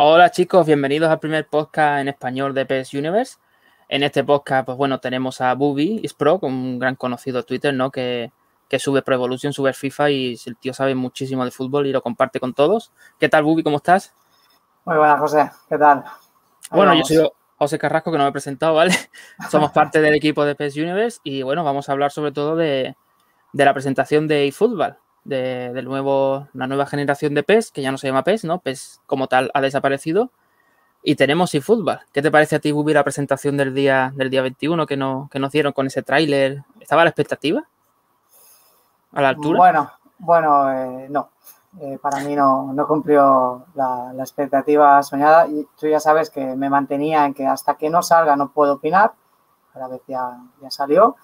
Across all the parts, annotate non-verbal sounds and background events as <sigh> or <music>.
Hola chicos, bienvenidos al primer podcast en español de PS Universe. En este podcast, pues bueno, tenemos a Bubi Pro, un gran conocido de Twitter, ¿no? Que, sube Pro Evolution, sube FIFA y el tío sabe muchísimo de fútbol y lo comparte con todos. ¿Qué tal, Bubi? ¿Cómo estás? Muy buenas, José. ¿Qué tal? bueno, yo soy José Carrasco, que no me he presentado, ¿vale? <laughs> Somos parte del equipo de PS Universe y bueno, vamos a hablar sobre todo de, de la presentación de eFootball de, del nuevo, la nueva generación de PES, que ya no se llama PES, ¿no? PES como tal ha desaparecido. Y tenemos eFootball. ¿Qué te parece a ti, Bubi, la presentación del día, del día 21 que, no, que nos dieron con ese tráiler? ¿Estaba la expectativa? ¿A la altura? Bueno, bueno, eh, no. Eh, para mí no, no cumplió la, expectativa soñada. Y tú ya sabes que me mantenía en que hasta que no salga no puedo opinar. Ahora vez ya, ya salió.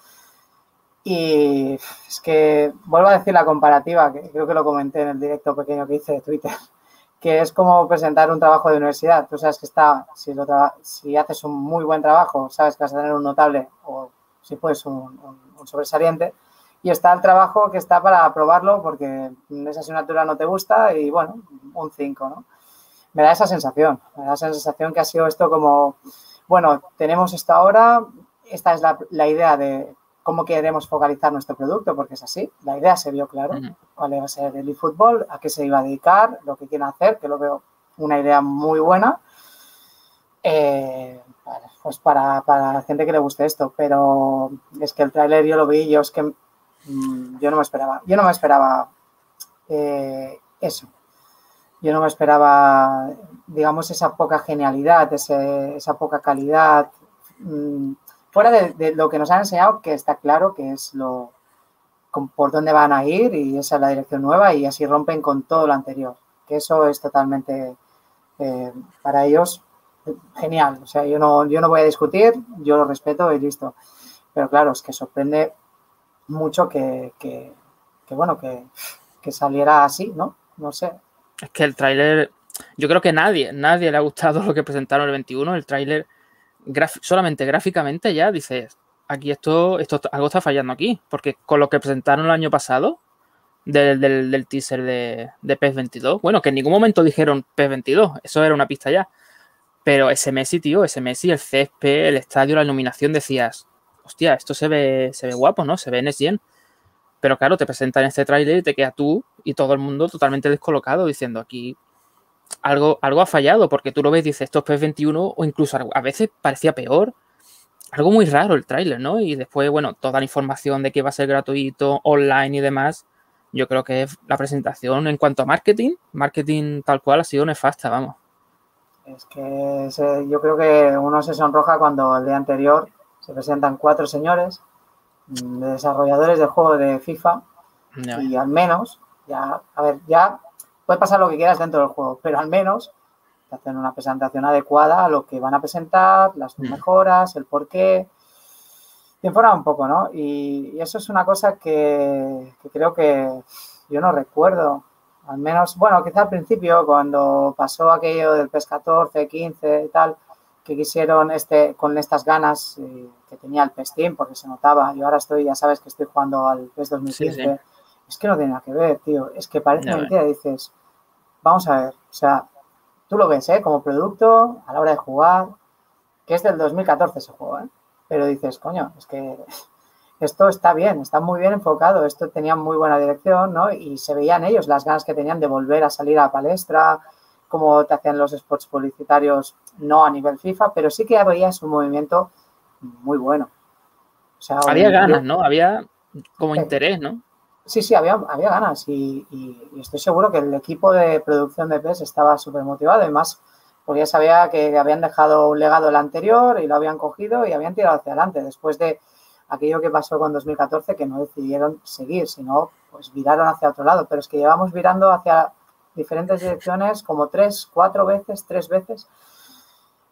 Y es que vuelvo a decir la comparativa, que creo que lo comenté en el directo pequeño que hice de Twitter, <laughs> que es como presentar un trabajo de universidad. Tú sabes que está, si, lo si haces un muy buen trabajo, sabes que vas a tener un notable o si puedes un, sobresaliente. Y está el trabajo que está para aprobarlo porque esa asignatura no te gusta y bueno, un 5, ¿no? Me da esa sensación, me da esa sensación que ha sido esto como, bueno, tenemos esto ahora, esta es la, la idea de cómo queremos focalizar nuestro producto, porque es así. La idea se vio claro, cuál iba a ser el eFootball, a qué se iba a dedicar, lo que quieren hacer, que lo veo una idea muy buena. Eh, pues para, la gente que le guste esto, pero es que el tráiler yo lo vi, yo es que mm, yo no me esperaba, yo no me esperaba eh, eso. Yo no me esperaba, digamos, esa poca genialidad, esa poca calidad. Mm, fuera de, lo que nos han enseñado, que está claro que es lo por dónde van a ir y esa es la dirección nueva y así rompen con todo lo anterior. Que eso es totalmente eh, para ellos genial. O sea, yo no, yo no voy a discutir, yo lo respeto y listo. Pero claro, es que sorprende mucho que, bueno, que, que, saliera así, ¿no? No sé. Es que el tráiler, yo creo que nadie, nadie le ha gustado lo que presentaron el 21. El tráiler solamente gráficamente ya dices, aquí esto, esto, algo está fallando aquí, porque con lo que presentaron el año pasado del, teaser de, de PES 22, bueno, que en ningún momento dijeron PES 22, eso era una pista ya, pero ese Messi, tío, ese Messi, el césped, el estadio, la iluminación, decías, hostia, esto se ve, se ve guapo, ¿no? Se ve en Pero claro, te presentan este tráiler y te queda tú y todo el mundo totalmente descolocado diciendo aquí algo, algo ha fallado, porque tú lo ves, dices, esto es PES 21 o incluso a veces parecía peor. Algo muy raro el tráiler, ¿no? Y después, bueno, toda la información de que va a ser gratuito, online y demás, yo creo que la presentación en cuanto a marketing, marketing tal cual ha sido nefasta, vamos. Es que yo creo que uno se sonroja cuando el día anterior se presentan cuatro señores mm, de desarrolladores de juego de FIFA y al menos, ya, a ver, ya puede pasar lo que quieras dentro del juego, pero al menos te hacen una presentación adecuada a lo que van a presentar, las mm. mejoras, el por qué. Te informa un poco, ¿no? Y, eso es una cosa que, creo que yo no recuerdo. Al menos, bueno, quizá al principio, cuando pasó aquello del PES 14, 15 y tal, que quisieron este, con estas ganas eh, que tenía el PES Team, porque se notaba. Yo ahora estoy, ya sabes que estoy jugando al PES 2015 es que no tiene nada que ver, tío. Es que parece no, mentira. Dices, vamos a ver, o sea, tú lo ves, ¿eh? Como producto, a la hora de jugar, que es del 2014 ese juego, ¿eh? Pero dices, coño, es que <laughs> esto está bien, está muy bien enfocado, esto tenía muy buena dirección, ¿no? Y se veían ellos las ganas que tenían de volver a salir a la palestra, como te hacían los spots publicitarios, no a nivel FIFA, pero sí que veías un movimiento muy bueno. O sea, había ganas, ¿no? Había como interés, ¿no? Sí, sí, había, ganas y, estoy seguro que el equipo de producción de PES estaba súper motivado. Además, porque ya sabía que habían dejado un legado el anterior y lo habían cogido y habían tirado hacia adelante. Después de aquello que pasó con 2014, que no decidieron seguir, sino pues viraron hacia otro lado. Pero es que llevamos virando hacia diferentes direcciones como tres, cuatro veces, tres veces.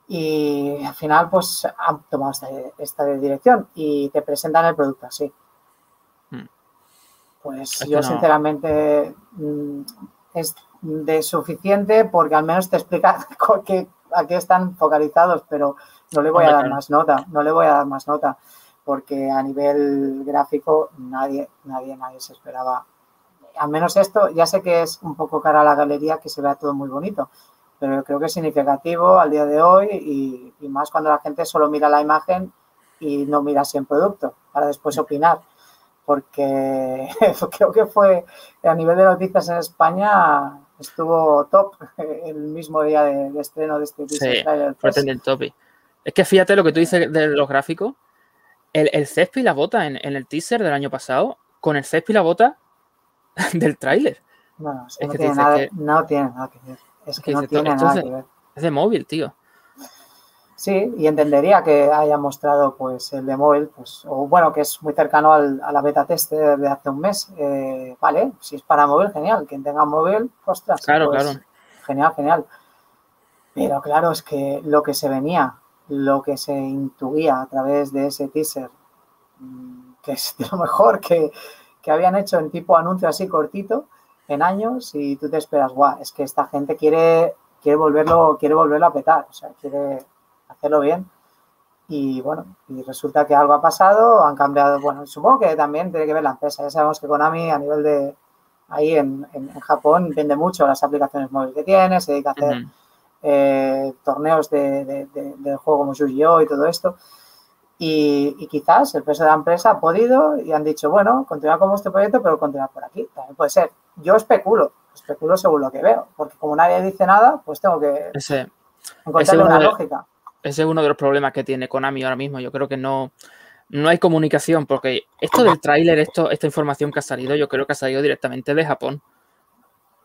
Y al final, pues han tomado esta, esta dirección y te presentan el producto así. Pues yo sinceramente mm, es de suficiente porque al menos te explica <laughs> a qué están focalizados, pero no le voy a dar más nota, no le voy a dar más nota porque a nivel gráfico nadie, nadie, nadie se esperaba. Al menos esto, ya sé que es un poco cara a la galería, que se vea todo muy bonito, pero creo que es significativo al día de hoy y, más cuando la gente solo mira la imagen y no mira si en producto para después opinar. Porque <laughs> creo que fue a nivel de noticias en España estuvo top <laughs> el mismo día de, estreno de este sí, fue. Es que fíjate lo que tú dices de los gráficos. El, el césped y la bota en, el teaser del año pasado con el césped y la bota <laughs> del tráiler. Bueno, es, que no, tiene nada, no tiene nada que ver. Es que, no tiene nada que ver. Es de móvil, tío. Sí, y entendería que haya mostrado pues el de móvil, pues, o bueno, que es muy cercano al, a la beta test de hace un mes. Eh, vale, si es para móvil, genial. Quien tenga móvil, ostras, claro, pues, claro. genial, genial. Pero claro, es que lo que se venía, lo que se intuía a través de ese teaser, mm, que es de lo mejor que, que habían hecho en tipo anuncio así cortito en años y tú te esperas, guau, es que esta gente quiere, quiere volverlo, quiere volverlo a petar, o sea, quiere hacerlo bien. Y bueno, y resulta que algo ha pasado, han cambiado, bueno, supongo que también tiene que ver la empresa. Ya sabemos que Konami a nivel de, ahí en, en, Japón vende mucho las aplicaciones móviles que tiene, se dedica a hacer eh, torneos de, de, juego como Yu-Gi-Oh! y todo esto. Y, quizás el peso de la empresa ha podido y han dicho, bueno, continuar con este proyecto, pero continuar por aquí. También puede ser. Yo especulo, especulo según lo que veo, porque como nadie dice nada, pues tengo que ese, encontrar una lógica. Ese es uno de los problemas que tiene Konami ahora mismo. Yo creo que no, no hay comunicación, porque esto del tráiler, esto, esta información que ha salido, yo creo que ha salido directamente de Japón.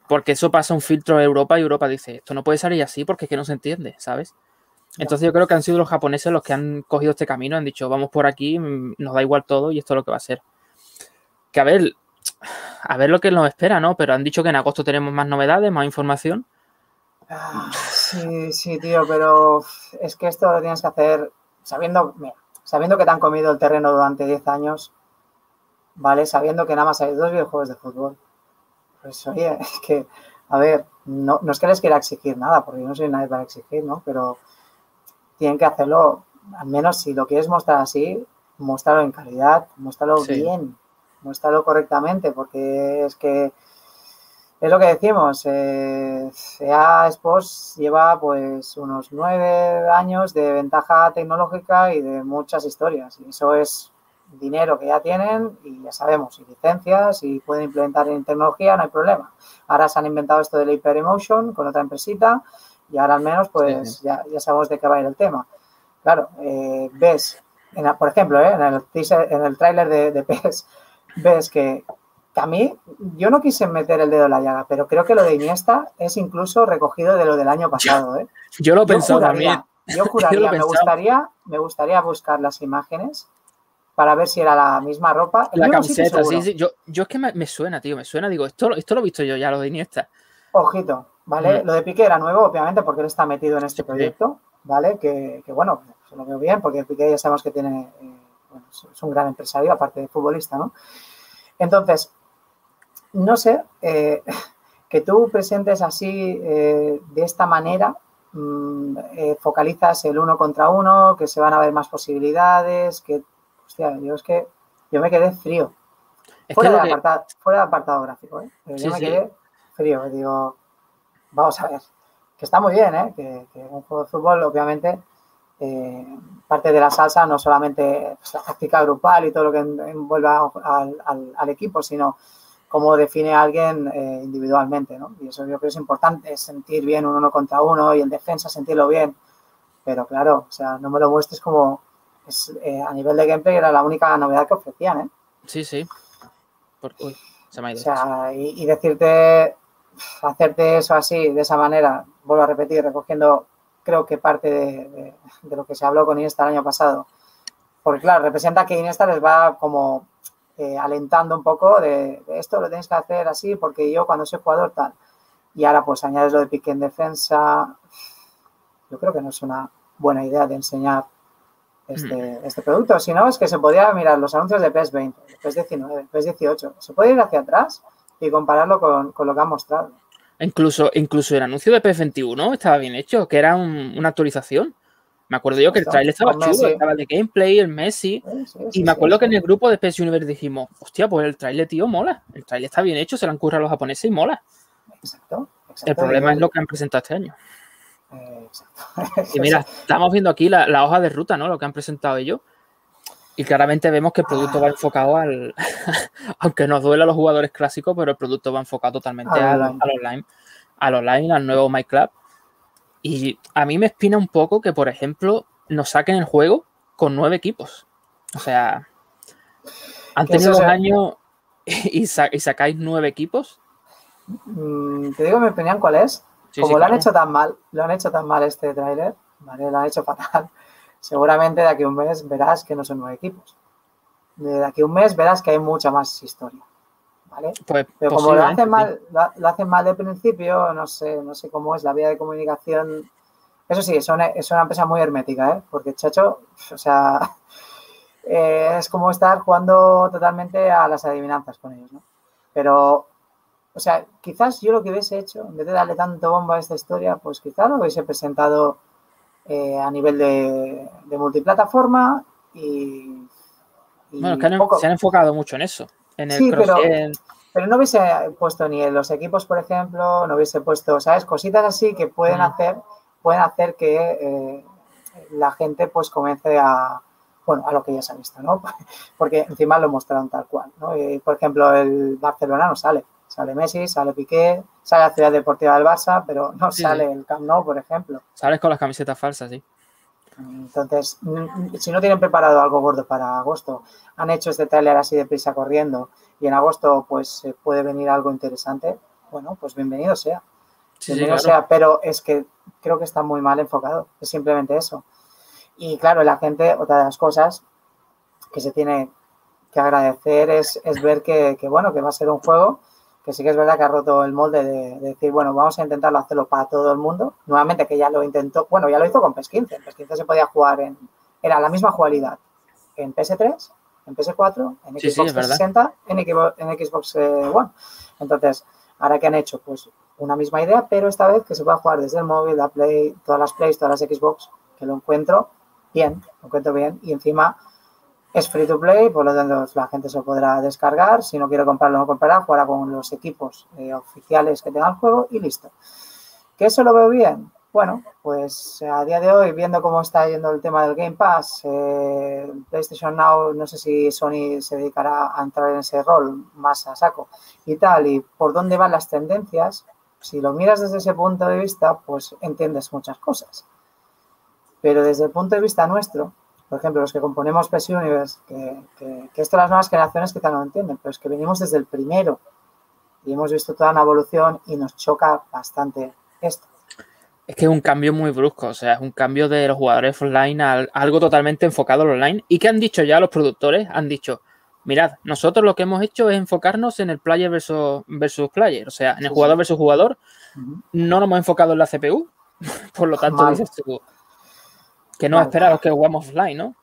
Porque eso pasa un filtro a Europa y Europa dice, esto no puede salir así porque es que no se entiende, ¿sabes? Entonces yo creo que han sido los japoneses los que han cogido este camino, han dicho, vamos por aquí, mm, nos da igual todo y esto es lo que va a ser. Que a ver, a ver lo que nos espera, ¿no? Pero han dicho que en agosto tenemos más novedades, más información. Ah, sí, sí, tío, pero es que esto lo tienes que hacer sabiendo, sabiendo que te han comido el terreno durante 10 años, ¿vale? Sabiendo que nada más hay dos videojuegos de fútbol. Pues oye, <laughs> es que, a ver, no, no es que les quiera exigir nada, porque yo no soy nadie para exigir, ¿no? Pero tienen que hacerlo, al menos si lo quieres mostrar así, muéstralo en calidad, muéstralo bien, muéstralo correctamente, porque es que es lo que decimos, eh, EA Sports lleva pues unos nueve años de ventaja tecnológica y de muchas historias, y eso es dinero que ya tienen y ya sabemos, y licencias, y pueden implementar en tecnología, no hay problema. Ahora se han inventado esto del Hyperimotion con otra empresita, y ahora al menos pues Ya, ya, sabemos de qué va a ir el tema. Claro, eh, ves, por ejemplo, eh, en el en el tráiler de, de PES, ves que, a mí, yo no quise meter el dedo en la llaga, pero creo que lo de Iniesta es incluso recogido de lo del año pasado. ¿eh? Yo lo pensaba también. Yo <laughs> juraría, me, gustaría, me gustaría buscar las imágenes para ver si era la misma ropa. la camiseta, sí, sí. Yo, yo es que me, me, suena, tío, me suena. Digo, esto, esto lo he visto yo ya, lo de Iniesta. Ojito, ¿vale? Lo de Piqué era nuevo, obviamente, porque él está metido en este proyecto, ¿vale? Que, bueno, se lo veo bien, porque Piqué ya sabemos que tiene, eh, bueno, es un gran empresario, aparte de futbolista, ¿no? Entonces, no sé, eh, <laughs> que tú presentes así, eh, de esta manera, mm, focalizas el uno contra uno, que se van a ver más posibilidades, que, hostia, yo es que yo me quedé frío. fuera, del apartado, fuera, apartado, gráfico, ¿eh? yo me quedé frío, digo, vamos a ver, que está muy bien, ¿eh? que, un juego de fútbol, obviamente, eh, parte de la salsa no solamente pues, la táctica grupal y todo lo que envuelve al, equipo, sino cómo define a alguien eh, individualmente, ¿no? Y eso yo creo que es importante, sentir bien uno contra uno y en defensa sentirlo bien. Pero claro, o sea, no me lo muestres como eh, a nivel de gameplay era la única novedad que ofrecían, ¿eh? Sí, sí. uy, se me ha ido. O sea, y decirte hacerte eso así, de esa manera, vuelvo a repetir, recogiendo creo que parte de, lo que se habló con Iniesta el año pasado. Porque claro, representa que Iniesta les va como eh, alentando un poco de, esto lo tenéis que hacer así porque yo cuando soy jugador tal. Y ahora pues añades lo de pique en defensa. Yo creo que no es una buena idea de enseñar este, mm. este producto. Si no, es que se podría mirar los anuncios de PES 20, PES 19, PES 18. Se puede ir hacia atrás y compararlo con, lo que han mostrado. Incluso, incluso el anuncio de PS21 estaba bien hecho, que era una actualización. Me acuerdo yo que el trailer estaba chulo, estaba de gameplay, el Messi. y me acuerdo que en el grupo de PS Universe dijimos, hostia, pues el trailer, tío, mola. El trailer está bien hecho, se lo han currado los japoneses y mola. Exacto. El problema es lo que han presentado este año. Eh, exacto. <laughs> Y mira, estamos viendo aquí la, la hoja de ruta, ¿no? Lo que han presentado ellos. Y claramente vemos que el producto va enfocado al. <laughs> aunque nos duele a los jugadores clásicos, pero el producto va enfocado totalmente Al al, online. al online. Al online, al nuevo My Club. Y a mí me espina un poco que, por ejemplo, nos saquen el juego con nueve equipos. O sea, han Que tenido dos años <laughs> y, sa- y sacáis nueve equipos. Mm, Te digo mi opinión cuál es. Sí, Como sí, lo han hecho tan mal, lo han hecho tan mal este tráiler, ¿vale? Lo han hecho fatal. <laughs> Seguramente de aquí a un mes verás que no son nueve equipos. De aquí a un mes verás que hay mucha más historia, ¿vale? Pues, Pero como lo hacen mal, lo, hacen mal de principio, no sé, no sé cómo es la vía de comunicación. Eso sí, es una, es una empresa muy hermética, ¿eh? Porque Chacho, o sea, <laughs> eh, es como estar jugando totalmente a las adivinanzas con ellos, ¿no? Pero, o sea, quizás yo lo que hubiese hecho, en vez de darle tanto bombo a esta historia, pues quizás lo hubiese presentado eh, a nivel de, de multiplataforma y, y Bueno, es que han- poco- se han enfocado mucho en eso. En el Sí, pero- pero no hubiese puesto ni en los equipos, por ejemplo, no hubiese puesto, ¿sabes? Cositas así que pueden hacer, pueden hacer que eh, la gente pues comience a, bueno, a lo que ya se ha visto, ¿no? <laughs> Porque encima lo mostraron tal cual, ¿no? Y, por ejemplo, el Barcelona no sale. Sale Messi, sale Piqué, sale la Ciudad Deportiva del Barça, pero no Sí, sale sí. el Camp Nou, por ejemplo. Sales con las camisetas falsas, sí. Entonces, si no tienen preparado algo gordo para agosto, han hecho este tráiler así de prisa corriendo y en agosto pues eh, puede venir algo interesante, bueno, pues bienvenido sea. Sí, sí, bienvenido claro. sea, pero es que creo que está muy mal enfocado, es simplemente eso. Y claro, la gente, otra de las cosas que se tiene que agradecer es, es ver que, que, bueno, que va a ser un juego que sí que es verdad que ha roto el molde de, de decir, bueno, vamos a intentarlo hacerlo para todo el mundo. Nuevamente que ya lo intentó, bueno, ya lo hizo con PES 15. En PES 15 se podía jugar en, era la misma jugabilidad en PS3, en PS4, en Sí, sí, Xbox verdad. 360, en Xbox, en Xbox eh, One. Entonces, ahora que han hecho, pues una misma idea, pero esta vez que se pueda jugar desde el móvil, la Play, todas las Plays, todas las Xbox, que lo encuentro bien, lo encuentro bien, y encima es free to play, por lo tanto la gente se lo podrá descargar. Si no quiere comprarlo, no comprará, jugará con los equipos eh, oficiales que tenga el juego y listo. ¿Que eso lo veo bien? Bueno, pues a día de hoy, viendo cómo está yendo el tema del Game Pass, eh, PlayStation Now, no sé si Sony se dedicará a entrar en ese rol más a saco y tal, y por dónde van las tendencias, si lo miras desde ese punto de vista, pues entiendes muchas cosas. Pero desde el punto de vista nuestro, por ejemplo, los que componemos PES Universe, que, que, que esto las nuevas generaciones quizá no lo entienden, pero es que venimos desde el primero y hemos visto toda una evolución y nos choca bastante esto. Es que es un cambio muy brusco, o sea, es un cambio de los jugadores online a algo totalmente enfocado al online. ¿Y que han dicho ya los productores? Han dicho, mirad, nosotros lo que hemos hecho es enfocarnos en el player versus, versus player, o sea, en el Sí, jugador sí. versus jugador. Uh -huh. No nos hemos enfocado en la CPU, <laughs> por lo tanto, Mal. dices tú, que no Mal. espera a los que jugamos offline, ¿no?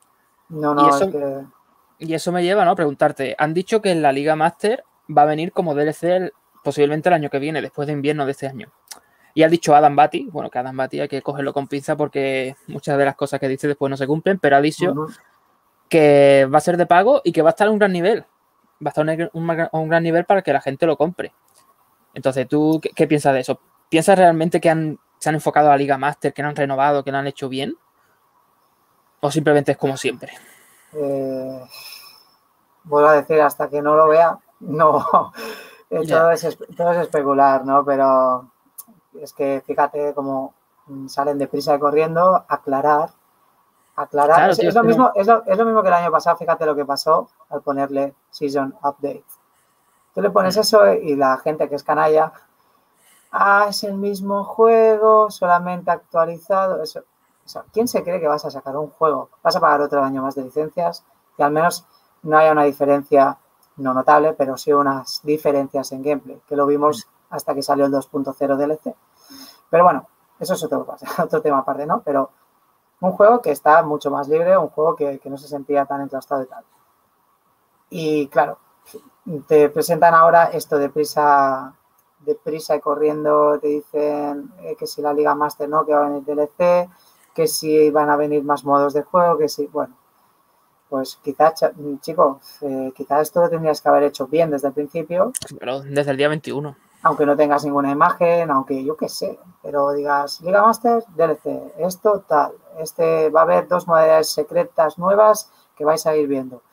No, no, Y eso- es que... Y eso me lleva ¿no? a preguntarte, han dicho que en la Liga Master va a venir como DLC el- posiblemente el año que viene, después de invierno de este año. Y ha dicho Adam Batty, bueno, que Adam Batty hay que cogerlo con pinza porque muchas de las cosas que dice después no se cumplen, pero ha dicho uh -huh. que va a ser de pago y que va a estar a un gran nivel. Va a estar a un, un- un gran nivel para que la gente lo compre. Entonces, ¿tú qué, qué piensas de eso? ¿Piensas realmente que han, se han enfocado a la Liga Master, que no han renovado, que lo han hecho bien? ¿O simplemente es como siempre? Eh, vuelvo a decir, hasta que no lo vea, no. <laughs> Todo, es, todo es especular, ¿no? Pero es que fíjate cómo salen deprisa y corriendo, aclarar. Aclarar. Claro, es, tío, es lo pero- mismo, es, lo, es lo mismo que el año pasado, fíjate lo que pasó al ponerle Season Update. Tú le pones Mm. eso y la gente que es canalla, ah, es el mismo juego, solamente actualizado. Eso, o ¿Quién se cree que vas a sacar un juego? Vas a pagar otro año más de licencias y al menos no haya una diferencia, no notable, pero sí unas diferencias en gameplay, que lo vimos hasta que salió el 2.0 DLC. Pero bueno, eso es otro, <laughs> otro tema aparte, ¿no? Pero un juego que está mucho más libre, un juego que, que no se sentía tan enclaustrado y tal. Y claro, te presentan ahora esto de prisa, de prisa y corriendo, te dicen eh, que si la Liga Master no, que va a venir DLC, que si van a venir más modos de juego, que si, bueno, pues quizás, chico, eh, quizás esto lo tendrías que haber hecho bien desde el principio. Pero desde el día 21. aunque no tengas ninguna imagen, aunque yo qué sé, pero digas Liga Master, DLC, esto tal, este va a haber dos modalidades secretas nuevas que vais a ir viendo.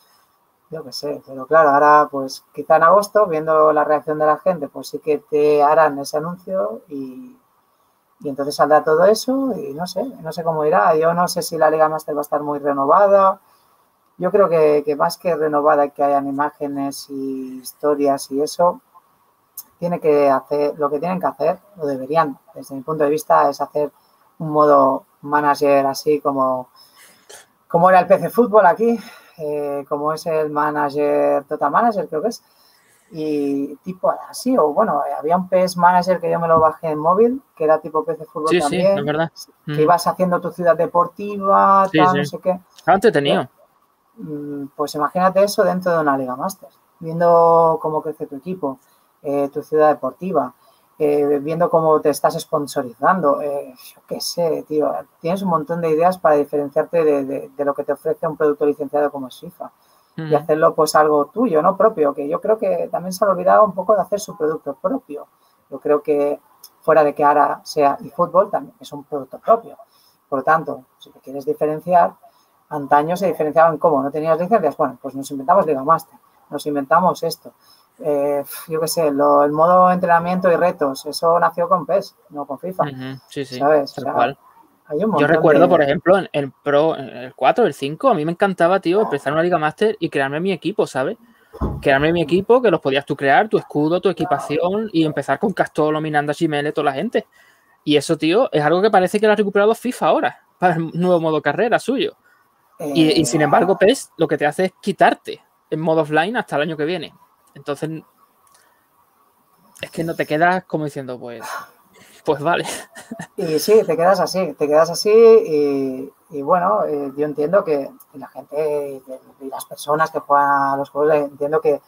Yo qué sé, pero claro, ahora pues quizá en agosto, viendo la reacción de la gente, pues sí que te harán ese anuncio y, y entonces saldrá todo eso y no sé, no sé cómo irá. Yo no sé si la Liga Master va a estar muy renovada. Yo creo que, más que renovada, que hayan imágenes y historias y eso, tiene que hacer, lo que tienen que hacer, lo deberían, desde mi punto de vista, es hacer un modo manager así como, como era el PC Fútbol aquí, eh, como es el manager, Total Manager creo que es, y tipo así, o bueno, había un PS Manager que yo me lo bajé en móvil, que era tipo PC Fútbol Sí, sí, también, es verdad. que Mm. ibas haciendo tu ciudad deportiva, Sí, tal, no sé qué. Estaba entretenido. Mm, Pues imagínate eso dentro de una Liga Master, viendo cómo crece tu equipo, eh, tu ciudad deportiva, eh, viendo cómo te estás sponsorizando, eh, yo qué sé, tío, tienes un montón de ideas para diferenciarte de, de- de lo que te ofrece un producto licenciado como es FIFA y hacerlo pues algo tuyo, no propio, que yo creo que también se han olvidado un poco de hacer su producto propio. Yo creo que fuera de que ahora sea eFootball, también es un producto propio. Por lo tanto, si te quieres diferenciar, antaño se diferenciaban cómo, no tenías licencias, bueno, pues nos inventamos Liga Master, nos inventamos esto. Eh, yo qué sé, lo- el modo entrenamiento y retos, eso nació con PES, no con FIFA. Sí, sí, ¿Sabes? tal O sea, cual. Yo recuerdo, de- por ejemplo, en el Pro, en el 4, el 5, a mí me encantaba, tío, empezar una Liga Master y crearme mi equipo, ¿sabes? Crearme mi equipo, que los podías tú crear, tu escudo, tu equipación y empezar con Castolo, Minanda, Chimele, toda la gente. Y eso, tío, es algo que parece que lo ha recuperado FIFA ahora, <laughs> para el nuevo modo carrera suyo. Y, y eh, sin embargo, PES lo que te hace es quitarte en modo offline hasta el año que viene. Entonces, es que no te quedas como diciendo, pues, pues vale. Y sí, te quedas así, te quedas así y, y bueno, eh, yo entiendo que la gente y, las personas que juegan a los juegos, eh, entiendo que,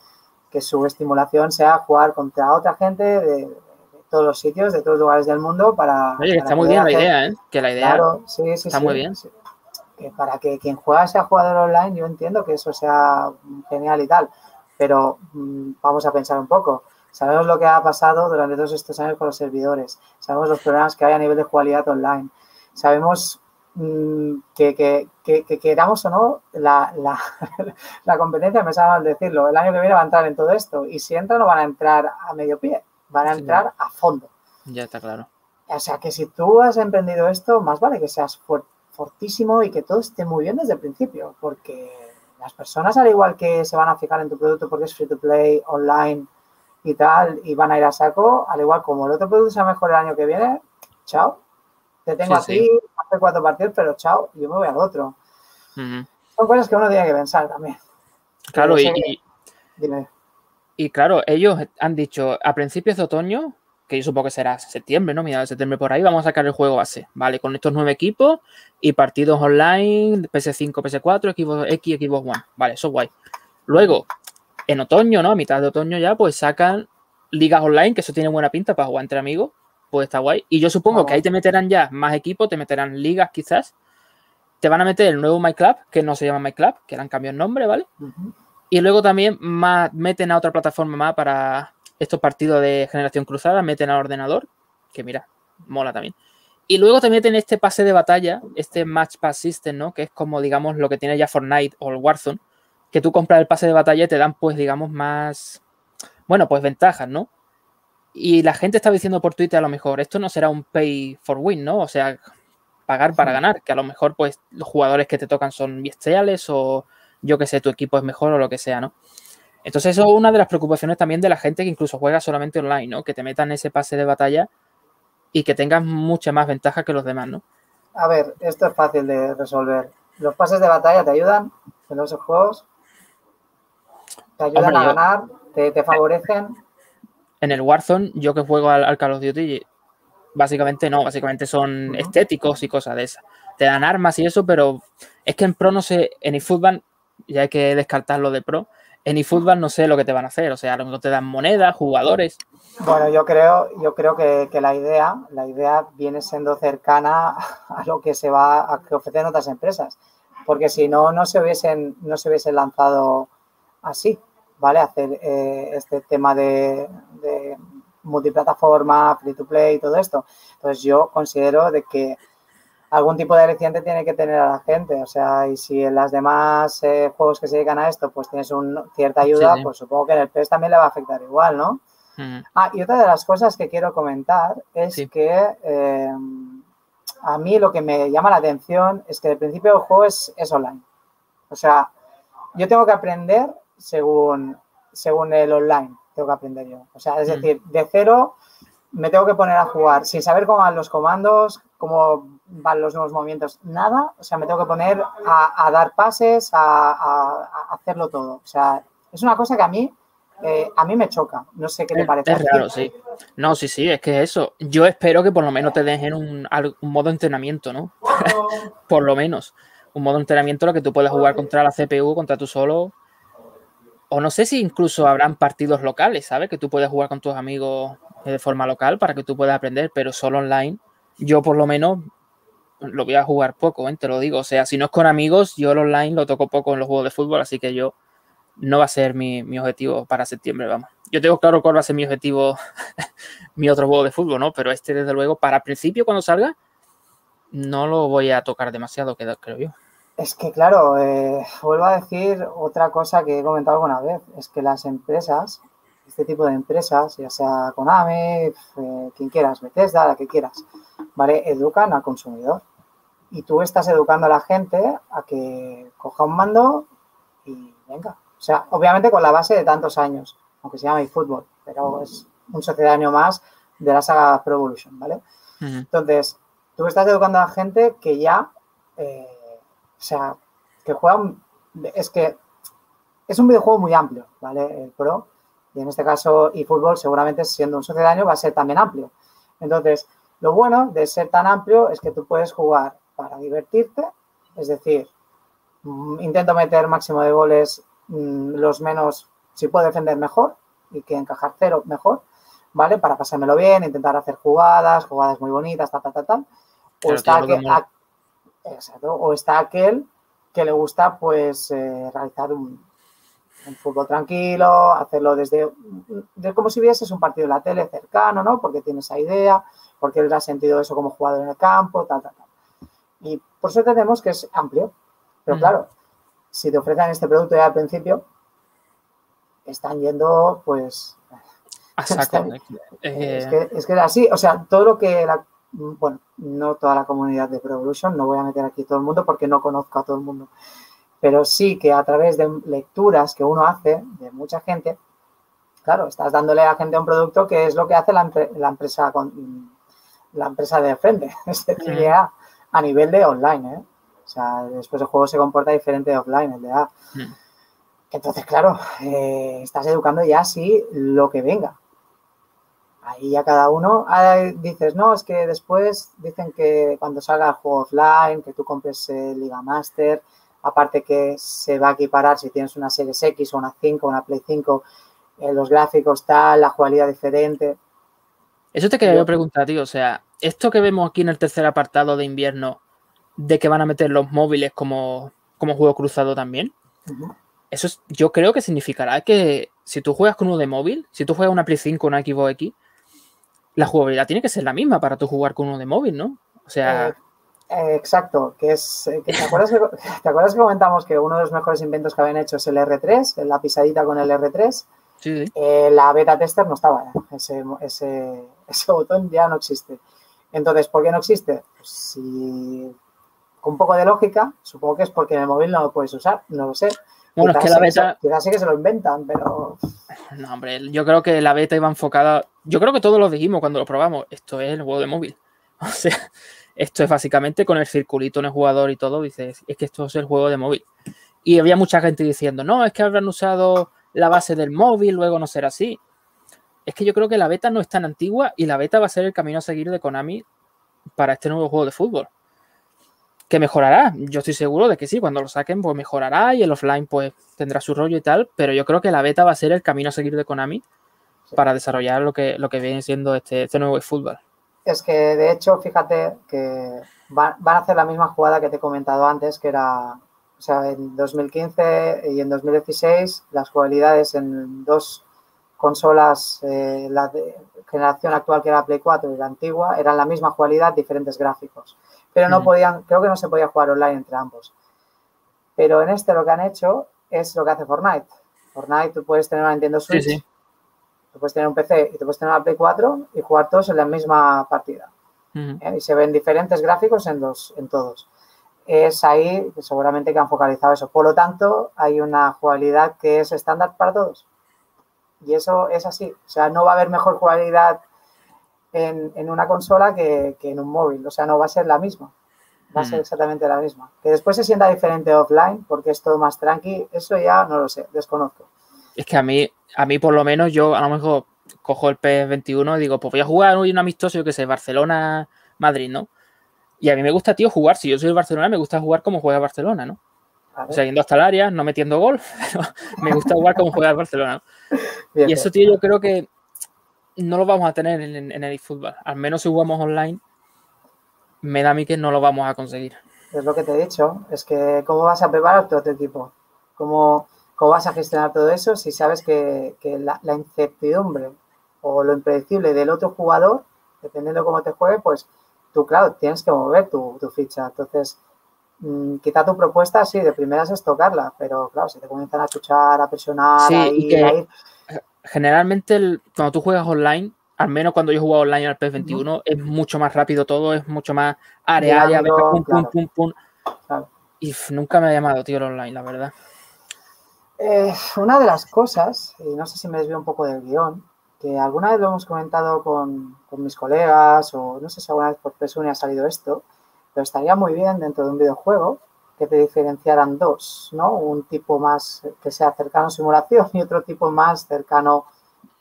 que su estimulación sea jugar contra otra gente de, de todos los sitios, de todos los lugares del mundo para... Oye, que está muy bien la idea, ¿eh? Que la idea Claro, sí, sí, está sí, muy bien. Que para que quien juega sea jugador online, yo entiendo que eso sea genial y tal, pero mm, vamos a pensar un poco. Sabemos lo que ha pasado durante todos estos años con los servidores, sabemos los problemas que hay a nivel de jugabilidad online, sabemos mm, que, que, que- que queramos o no, la, la, <laughs> la competencia, me sabe mal decirlo, el año que viene va a entrar en todo esto y si entra no van a entrar a medio pie, van a Sí. entrar a fondo. ya está claro. O sea, que si tú has emprendido esto, más vale que seas fortísimo y que todo esté muy bien desde el principio, porque las personas, al igual que se van a fijar en tu producto porque es free to play, online y tal, y van a ir a saco, al igual como el otro producto sea mejor el año que viene, chao. Te tengo Sí, aquí, hace cuatro partidos, pero chao, yo me voy al otro. Son cosas que uno tiene que pensar también. Claro, y, y- Dime. y claro, ellos han dicho a principios de otoño, que yo supongo que será septiembre, ¿no? Mira, de septiembre por ahí, vamos a sacar el juego base, ¿vale? Con estos nueve equipos y partidos online, PS5, PS4, Xbox X, Xbox One. Vale, eso es guay. Luego, en otoño, ¿no? A mitad de otoño ya, pues sacan ligas online, que eso tiene buena pinta para jugar entre amigos, pues está guay. Y yo supongo que ahí te meterán ya más equipos, te meterán ligas quizás. Te van a meter el nuevo My Club, que no se llama My Club, que le han cambiado el nombre, ¿vale? Y luego también más, meten a otra plataforma más para estos partidos de generación cruzada, meten al ordenador, que mira, mola también. Y luego te meten este pase de batalla, este Match Pass System, ¿no? Que es como, digamos, lo que tiene ya Fortnite o el Warzone, que tú compras el pase de batalla y te dan, pues, digamos, más, bueno, pues ventajas, ¿no? Y la gente está diciendo por Twitter a lo mejor, esto no será un pay for win, ¿no? O sea, pagar para ganar, que a lo mejor, pues, los jugadores que te tocan son bestiales o yo que sé, tu equipo es mejor o lo que sea, ¿no? Entonces eso es una de las preocupaciones también de la gente que incluso juega solamente online, ¿no? Que te metan ese pase de batalla y que tengas mucha más ventaja que los demás, ¿no? A ver, esto es fácil de resolver. Los pases de batalla te ayudan en los juegos, te ayudan Hombre, a ganar, te, te favorecen. En el Warzone, yo que juego al, al Call of Duty, básicamente no, básicamente son estéticos y cosas de esas. Te dan armas y eso, pero es que en Pro no sé, en eFootball, ya hay que descartarlo de Pro, en eFootball no sé lo que te van a hacer, o sea, a lo mejor te dan monedas, jugadores, Bueno, yo creo, yo creo que, que la idea, la idea viene siendo cercana a lo que se va a que ofrecen otras empresas. Porque si no, no se hubiesen, no se hubiesen lanzado así, ¿vale? Hacer eh, este tema de, de multiplataforma, free to play y todo esto. Entonces yo considero de que algún tipo de aliciente tiene que tener a la gente. O sea, y si en las demás eh, juegos que se dedican a esto, pues tienes un, cierta ayuda, pues supongo que en el PES también le va a afectar igual, ¿no? Ah, y otra de las cosas que quiero comentar es que eh, a mí lo que me llama la atención es que el principio del juego es, es online. O sea, yo tengo que aprender según, según el online, tengo que aprender yo. O sea, es decir, de cero me tengo que poner a jugar sin saber cómo van los comandos, cómo van los nuevos movimientos, nada. O sea, me tengo que poner a, dar pases, a, hacerlo todo. O sea, es una cosa que a mí, eh, a mí me choca. No sé qué te parece. Es raro, sí. No, sí, sí, es que eso. Yo espero que por lo menos te dejen un, un modo entrenamiento, ¿no? <laughs> por lo menos. Un modo entrenamiento en lo que tú puedas jugar contra la CPU, contra tú solo. O no sé si incluso habrán partidos locales, ¿sabes? Que tú puedes jugar con tus amigos de forma local para que tú puedas aprender, pero solo online. Yo por lo menos lo voy a jugar poco, ¿eh? te lo digo. O sea, si no es con amigos, yo el online lo toco poco en los juegos de fútbol, así que yo no va a ser mi, objetivo para septiembre, vamos. Yo tengo claro cuál va a ser mi objetivo, <laughs> mi otro juego de fútbol, ¿no? Pero este, desde luego, para principio, cuando salga, no lo voy a tocar demasiado, creo yo. Es que, claro, eh, vuelvo a decir otra cosa que he comentado alguna vez, es que las empresas, este tipo de empresas, ya sea Konami, eh, quien quieras, Bethesda, la que quieras, ¿vale? Educan al consumidor. Y tú estás educando a la gente a que coja un mando y venga. O sea, obviamente con la base de tantos años, aunque se llama eFootball, pero es un sucedáneo más de la saga Pro Evolution, ¿vale? Entonces, tú estás educando a la gente que ya, eh, sea, que juega, es que es un videojuego muy amplio, ¿vale? El Pro, y en este caso eFootball seguramente siendo un sucedáneo va a ser también amplio. Entonces, lo bueno de ser tan amplio es que tú puedes jugar para divertirte, es decir, mm, intento meter máximo de goles mm, los menos, si puedo defender mejor y que encajar cero mejor, ¿vale? Para pasármelo bien, intentar hacer jugadas, jugadas muy bonitas, ta, ta, ta, ta. O, está, aquel, o está aquel que le gusta, pues, eh, realizar un, fútbol tranquilo, hacerlo desde, como si vieses un partido en la tele cercano, ¿no? Porque tiene esa idea, porque él ha sentido eso como jugador en el campo, tal, tal, tal. Y por eso tenemos que es amplio. Pero claro, si te ofrecen este producto ya al principio, están yendo, pues. <laughs> Eh, es, que, es que así. O sea, todo lo que la, bueno, no toda la comunidad de Pro Evolution, no voy a meter aquí todo el mundo porque no conozco a todo el mundo, pero sí que a través de lecturas que uno hace de mucha gente, claro, estás dándole a la gente un producto que es lo que hace la, la empresa con, la empresa de frente, <laughs> es decir, a nivel de online, ¿eh? O sea, después el juego se comporta diferente de offline, el de A. Entonces, claro, eh, estás educando ya así lo que venga. Ahí ya cada uno dices, no, es que después dicen que cuando salga el juego offline, que tú compres el Liga Master, aparte que se va a equiparar si tienes una Series X o una 5 o una Play 5, eh, los gráficos tal, la jugabilidad diferente. Eso te quería preguntar, tío. O sea, esto que vemos aquí en el tercer apartado de invierno, de que van a meter los móviles como, como juego cruzado también, eso yo creo que significará que si tú juegas con uno de móvil, si tú juegas una Play 5 o una Xbox X, la jugabilidad tiene que ser la misma para tú jugar con uno de móvil, ¿no? O sea. Eh, eh, exacto, que es. Eh, ¿te, <laughs> acuerdas que, ¿Te acuerdas que comentamos que uno de los mejores inventos que habían hecho es el R3, la pisadita con el R3? Eh, la beta tester no estaba, ese, ese, ese, botón ya no existe. Entonces, ¿por qué no existe? Pues si con un poco de lógica, supongo que es porque en el móvil no lo puedes usar, no lo sé. Bueno, es que la beta. Quizás sí que se lo inventan, pero. No, hombre, yo creo que la beta iba enfocada. Yo creo que todos lo dijimos cuando lo probamos. Esto es el juego de móvil. <laughs> O sea, esto es básicamente con el circulito en el jugador y todo. Dices, es que esto es el juego de móvil. Y había mucha gente diciendo, no, es que habrán usado la base del móvil, luego no será así. Es que yo creo que la beta no es tan antigua y la beta va a ser el camino a seguir de Konami para este nuevo juego de fútbol. Que mejorará, yo estoy seguro de que sí, cuando lo saquen pues mejorará y el offline pues tendrá su rollo y tal, pero yo creo que la beta va a ser el camino a seguir de Konami para desarrollar lo que, lo que viene siendo este, este nuevo fútbol. Es que de hecho, fíjate que van a hacer la misma jugada que te he comentado antes, que era o sea, en 2015 y en 2016 las jugabilidades en dos consolas, eh, la de generación actual que era Play 4 y la antigua, eran la misma jugabilidad, diferentes gráficos. Pero no podían, creo que no se podía jugar online entre ambos. Pero en este lo que han hecho es lo que hace Fortnite. Fortnite tú puedes tener una Nintendo Switch, tú puedes tener un PC y tú puedes tener una Play 4 y jugar todos en la misma partida. ¿eh? Y se ven diferentes gráficos en, los, en todos. Es ahí seguramente que han focalizado eso. Por lo tanto, hay una jugabilidad que es estándar para todos. Y eso es así. O sea, no va a haber mejor jugabilidad en, en una consola que, que, en un móvil. O sea, no va a ser la misma. Va a ser exactamente la misma. Que después se sienta diferente offline porque es todo más tranqui, eso ya no lo sé, desconozco. Es que a mí, a mí por lo menos, yo a lo mejor cojo el PS21 y digo, pues voy a jugar hoy un amistoso, yo que sé, Barcelona-Madrid, ¿no? Y a mí me gusta, tío, jugar. Si yo soy de Barcelona, me gusta jugar como juega Barcelona, ¿no? O sea, yendo hasta el área, no metiendo gol, <laughs> pero me gusta jugar como juega Barcelona. y eso, tío, yo creo que no lo vamos a tener en, en el fútbol. Al menos si jugamos online, me da a mí que no lo vamos a conseguir. Es lo que te he dicho, es que cómo vas a preparar todo tu equipo, cómo, cómo vas a gestionar todo eso si sabes que, la, incertidumbre o lo impredecible del otro jugador, dependiendo de cómo te juegue, pues tú, claro, tienes que mover tu, ficha. Entonces, mm, quizá tu propuesta, sí, de primeras es tocarla, pero claro, si te comienzan a escuchar, a presionar, a ir, Generalmente, cuando tú juegas online, al menos cuando yo juego online al PS21, es mucho más rápido todo, es mucho más área, área, pum, pum, pum, pum. Y nunca me ha llamado, tío, el online, la verdad. Eh, una de las cosas, y no sé si me desvío un poco del guion, que alguna vez lo hemos comentado con, mis colegas, o no sé si alguna vez por Presune ha salido esto, pero estaría muy bien dentro de un videojuego que te diferenciaran dos, ¿no? Un tipo más que sea cercano a simulación y otro tipo más cercano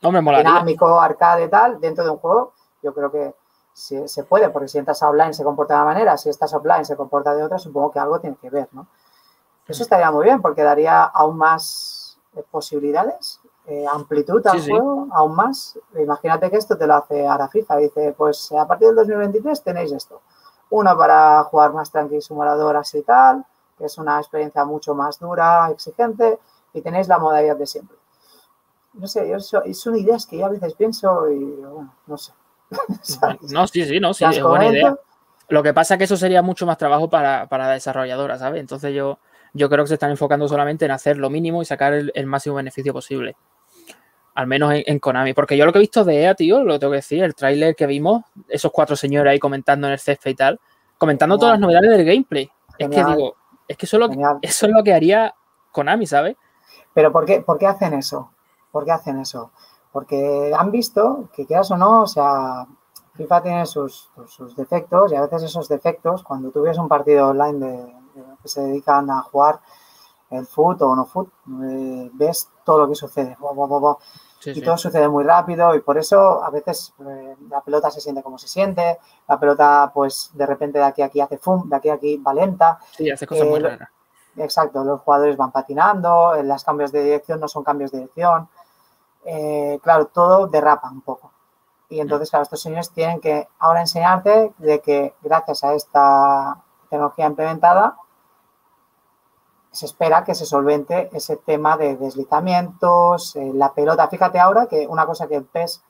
dinámico, arcade, tal, dentro de un juego, yo creo que si, se puede, porque si entras online se comporta de una manera, si estás offline se comporta de otra, supongo que algo tiene que ver, ¿no? Eso estaría muy bien, porque daría aún más eh, posibilidades, eh, amplitud al juego, aún más. Imagínate que esto te lo hace ahora FIFA, dice, pues a partir del 2023 tenéis esto. Uno para jugar más tranquilo, simulador así y tal, que es una experiencia mucho más dura, exigente, y tenéis la modalidad de siempre no sé, yo, son ideas que yo a veces pienso y, bueno, no sé. <laughs> no, sí, sí, no, sí, es buena idea. Lo que pasa es que eso sería mucho más trabajo para, para la desarrolladora, ¿sabes? Entonces yo, yo creo que se están enfocando solamente en hacer lo mínimo y sacar el, máximo beneficio posible. Al menos en, Konami. Porque yo lo que he visto de EA, tío, lo tengo que decir, el tráiler que vimos, esos cuatro señores ahí comentando en el césped y tal, comentando todas las novedades del gameplay. Es que digo, es que eso es, lo que eso es lo que haría Konami, ¿sabes? Pero ¿por qué, ¿por qué hacen eso? ¿Por qué hacen eso? Porque han visto que quieras o no, o sea, FIFA tiene sus, sus defectos y a veces esos defectos, cuando tú ves un partido online de, que se dedican a jugar el foot o no foot, eh, ves todo lo que sucede. Y todo sucede muy rápido y por eso a veces eh, la pelota se siente como se siente, la pelota pues de repente de aquí a aquí hace fum, de aquí a aquí va lenta. Sí, hace cosas muy eh, raras. Exacto, los jugadores van patinando, los cambios de dirección no son cambios de dirección. Eh, claro, todo derrapa un poco. Y entonces, claro, estos señores tienen que ahora enseñarte de que gracias a esta tecnología implementada, se espera que se solvente ese tema de deslizamientos, eh, la pelota. Fíjate ahora que una cosa que el PES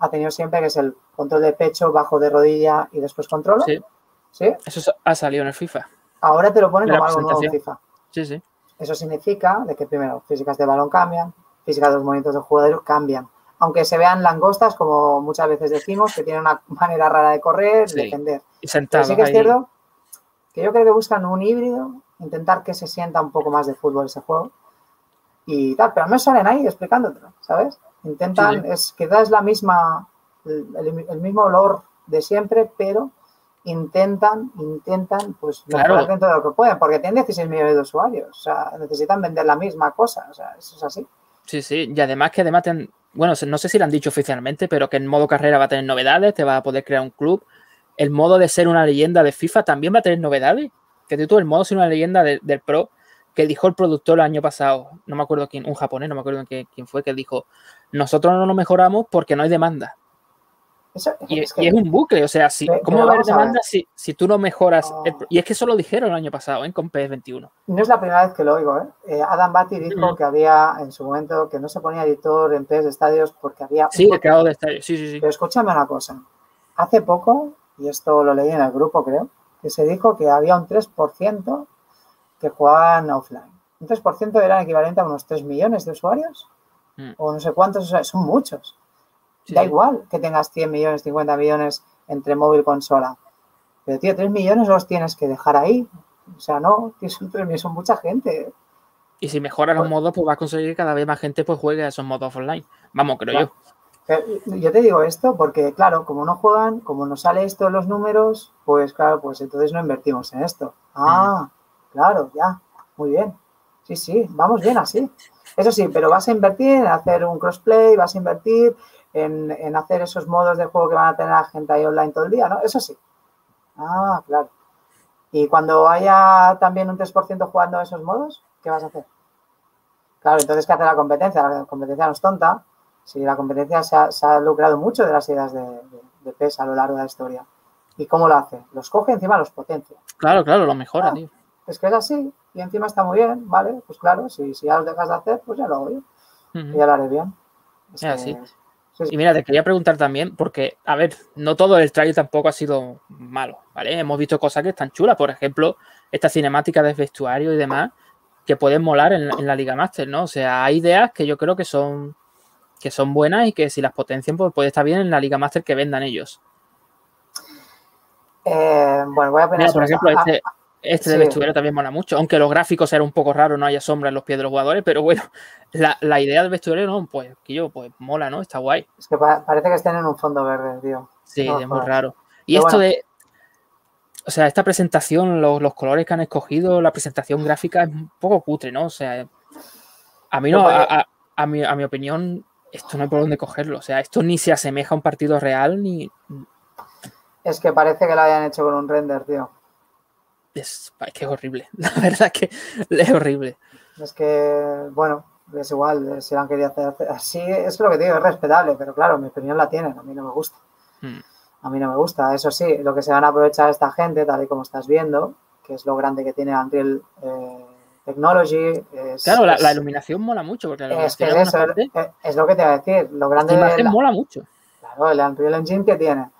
ha tenido siempre, que es el control de pecho, bajo de rodilla y después control. Sí. ¿Sí? Eso ha salido en el FIFA. Ahora te lo ponen como algo nuevo en FIFA. Sí, sí. Eso significa de que primero físicas de balón cambian, física de los movimientos del jugador cambian. Aunque se vean langostas, como muchas veces decimos, que tienen una <laughs> manera rara de correr, de defender. Y Pero sí que es cierto que yo creo que buscan un híbrido, intentar que se sienta un poco más de fútbol ese juego y tal, pero no salen ahí explicándotelo, ¿sabes? Intentan, es quizás es la misma, el, mismo olor de siempre, pero intentan, intentan, pues, claro. dentro de lo que pueden, porque tienen 16 millones de usuarios, o sea, necesitan vender la misma cosa, o sea, eso es así. Sí, sí, y además que además, bueno, no sé si lo han dicho oficialmente, pero que en modo carrera va a tener novedades, te va a poder crear un club. El modo de ser una leyenda de FIFA también va a tener novedades. Que tú, el modo de ser una leyenda del Pro, que dijo el productor el año pasado, no me acuerdo quién, un japonés, no me acuerdo quién, quién fue, que dijo, nosotros no nos mejoramos porque no hay demanda. y, es un bucle, o sea, si, ¿cómo va a haber demanda si, si, tú no mejoras? y es que eso lo dijeron el año pasado ¿eh? con PS21. No es la primera vez que lo oigo. ¿eh? eh Adam Batty dijo que había en su momento que no se ponía editor en PS de estadios porque había. Sí, el creado de estadios, sí, sí, sí. Pero escúchame una cosa. Hace poco, y esto lo leí en el grupo, creo, que se dijo que había un 3% que jugaban offline. Un 3% era equivalente a unos 3 millones de usuarios. Mm. O no sé cuántos, son muchos. Da igual que tengas 100 millones, 50 millones entre móvil y consola. Pero, tío, 3 millones los tienes que dejar ahí. O sea, no, son 3 millones, son mucha gente. Y si mejoras los pues modos, pues vas a conseguir que cada vez más gente pues juegue a esos modos online. Vamos, creo yo. Yo te digo esto porque, claro, como no juegan, como no sale esto en los números, pues claro, pues entonces no invertimos en esto. Ah, claro, ya, muy bien. Sí, sí, vamos bien así. Eso sí, pero vas a invertir en hacer un crossplay, vas a invertir en, hacer esos modos de juego que van a tener la gente ahí online todo el día, ¿no? Eso sí. Ah, claro. Y cuando haya también un 3% jugando a esos modos, ¿qué vas a hacer? Claro, entonces, ¿qué hace la competencia? La competencia no es tonta. Si la competencia se ha, lucrado mucho de las ideas de, de, PES a lo largo de la historia. ¿Y cómo lo hace? Los coge encima los potencia. Claro, claro, lo mejora, ah, tío. Es que es así y encima está muy bien, ¿vale? Pues claro, si, si ya los dejas de hacer, pues ya lo hago yo. Y ya lo haré bien. Es así. Y mira, te quería preguntar también, porque, a ver, no todo el trailer tampoco ha sido malo, ¿vale? Hemos visto cosas que están chulas, por ejemplo, esta cinemática de vestuario y demás, que pueden molar en, la Liga Master, ¿no? O sea, hay ideas que yo creo que son, que son buenas y que si las potencian, pues puede estar bien en la Liga Master que vendan ellos. Eh, bueno, voy a poner... por ejemplo, este, este de vestuario también mola mucho, aunque los gráficos eran un poco raros, no haya sombra en los pies de los jugadores, pero bueno, <laughs> la, idea del vestuario, no, pues, que yo, pues mola, ¿no? Está guay. Es que parece que estén en un fondo verde, tío. Sí, es muy raro. Y esto de, o sea, esta presentación, los, colores que han escogido, la presentación gráfica es un poco cutre, ¿no? O sea, a mí no, a, mi, a mi opinión, esto no hay por dónde cogerlo. O sea, esto ni se asemeja a un partido real, ni... Es que parece que lo hayan hecho con un render, tío es, que es horrible. <laughs> La verdad que es horrible. Es que, bueno, es igual, si han querido hacer así, es lo que digo, es respetable, pero claro, mi opinión la tienen, a mí no me gusta. Hmm. A mí no me gusta. Eso sí, lo que se van a aprovechar esta gente, tal y como estás viendo, que es lo grande que tiene Unreal eh, Technology. claro, la, iluminación mola mucho. Porque es, que es, es, lo que te voy a decir. Lo grande la imagen mola mucho. Claro, el Unreal Engine que tiene.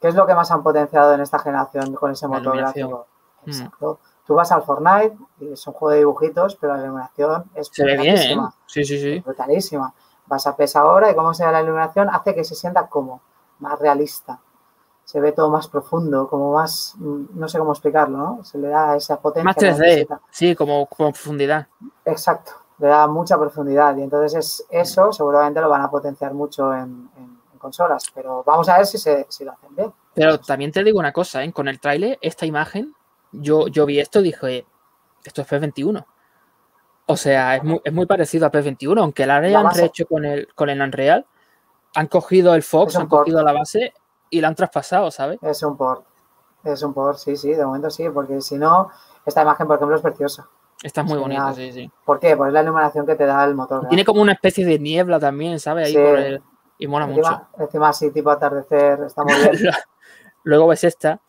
¿Qué es lo que más han potenciado en esta generación con ese motor gráfico? Mm. Exacto. Tú vas al Fortnite y es un juego de dibujitos, pero la iluminación es se ve bien. ¿eh? Sí, sí, sí. brutalísima. Vas a PES ahora y cómo se ve la iluminación hace que se sienta como más realista. Se ve todo más profundo, como más, no sé cómo explicarlo, ¿no? Se le da esa potencia. Más 3D, sí, como, profundidad. Exacto, le da mucha profundidad y entonces es, eso seguramente lo van a potenciar mucho en, consolas, pero vamos a ver si, se, si lo hacen bien. Pero también te digo una cosa, ¿eh? con el tráiler, esta imagen yo, yo vi esto y dije, esto es P21. O sea, es muy, es muy parecido a P21, aunque la hayan rehecho con el, con el Unreal, han cogido el Fox, han cogido la base y la han traspasado, ¿sabes? Es un port. Es un port, sí, sí, de momento sí, porque si no, esta imagen, por ejemplo, es preciosa. Está muy bonita, sí, sí. ¿Por qué? Pues es la iluminación que te da el motor. Tiene como una especie de niebla también, ¿sabes? Ahí por el... Y mola mucho. Encima así, tipo atardecer, está muy bien. <laughs> Luego ves esta,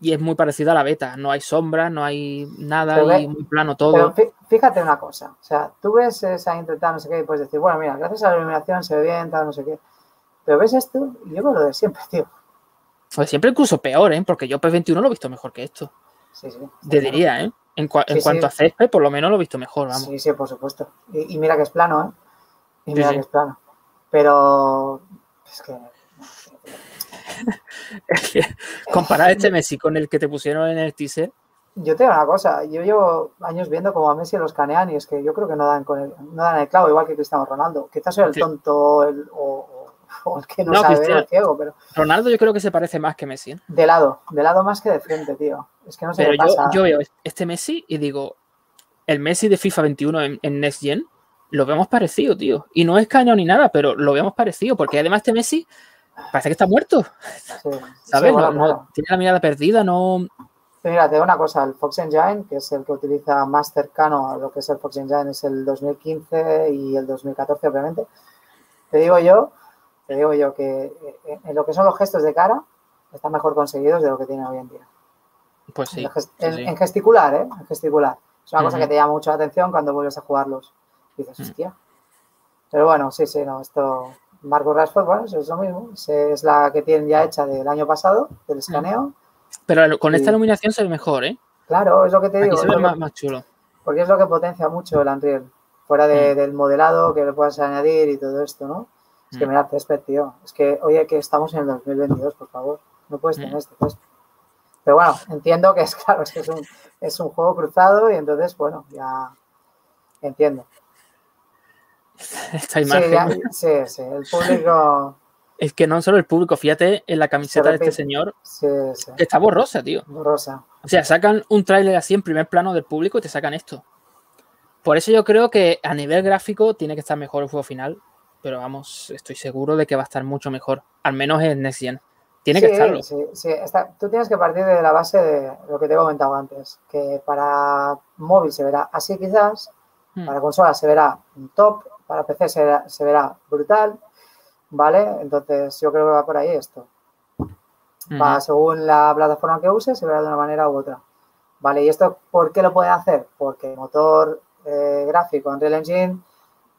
y es muy parecido a la beta. No hay sombra, no hay nada y muy plano todo. Pero fíjate una cosa, o sea, tú ves esa intentar no sé qué, y puedes decir, bueno, mira, gracias a la iluminación se ve bien, tal, no sé qué. Pero ves esto y yo veo lo de siempre, tío. Pues siempre incluso peor, ¿eh? Porque yo P21 lo he visto mejor que esto. Sí, sí. Te diría, ¿eh? En, cuanto a césped, por lo menos lo he visto mejor, vamos. Sí, sí, por supuesto. Y, mira que es plano, ¿eh? Y mira que es plano. Pero es que <laughs> comparar este Messi con el que te pusieron en el teaser. Yo te digo una cosa, yo llevo años viendo como a Messi los canean y es que yo creo que no dan, con el, no dan el clavo, igual que Cristiano Ronaldo. Quizás soy el tonto o, <laughs> el que no, sabe ver el ciego, pero... Ronaldo yo creo que se parece más que Messi. ¿eh? De lado, de lado más que de frente, tío. Es que no sé pero yo, yo, veo este Messi y digo, el Messi de FIFA 21 en, Next Gen lo vemos parecido, tío. Y no es cañón ni nada, pero lo vemos parecido, porque además este Messi parece que está muerto. <laughs> ¿Sabes? tiene la mirada perdida, no. Mira, te digo una cosa, el Fox Engine, que es el que utiliza más cercano a lo que es el Fox Engine, es el 2015 y el 2014, obviamente. Te digo yo te digo yo que eh, en lo que son los gestos de cara están mejor conseguidos de lo que tiene hoy en día. Pues sí. En, gesticular, ¿eh? En gesticular. Es una cosa que te llama mucho la atención cuando vuelves a jugarlos. Y dices, mm. hostia. Pero bueno, sí, sí, no, esto. Marco Rashford, bueno, eso es lo mismo. Es la que tienen ya hecha del año pasado, del escaneo. Pero con esta iluminación se ve mejor, ¿eh? Claro, es lo que te digo. se ve más, chulo. Porque es lo que potencia mucho el Unreal. Fuera mm. del modelado que le puedas añadir y todo esto, ¿no? Es que mira, césped, tío. Es que, oye, que estamos en el 2022, por favor. No puedes tener este césped. Pero bueno, entiendo que es <laughs> claro, es que es un, es un juego cruzado y entonces, bueno, ya entiendo. Esta imagen. Sí, sí, el público. <laughs> Es que no solo el público, fíjate en la camiseta de este señor, que está borrosa, tío. Borrosa. O sea, sacan un tráiler así en primer plano del público y te sacan esto. Por eso yo creo que a nivel gráfico tiene que estar mejor el juego final, pero vamos, estoy seguro de que va a estar mucho mejor, al menos en Next Gen. Tiene que estarlo. Sí, sí. tú tienes que partir de la base de lo que te he comentado antes, que para móvil se verá así quizás, hmm. para consola se verá top, para PC se verá, brutal, ¿vale? Entonces yo creo que va por ahí esto. Va, según la plataforma que use, se verá de una manera u otra. ¿Vale? ¿Y esto por qué lo puede hacer? Porque el motor eh, gráfico Unreal Engine,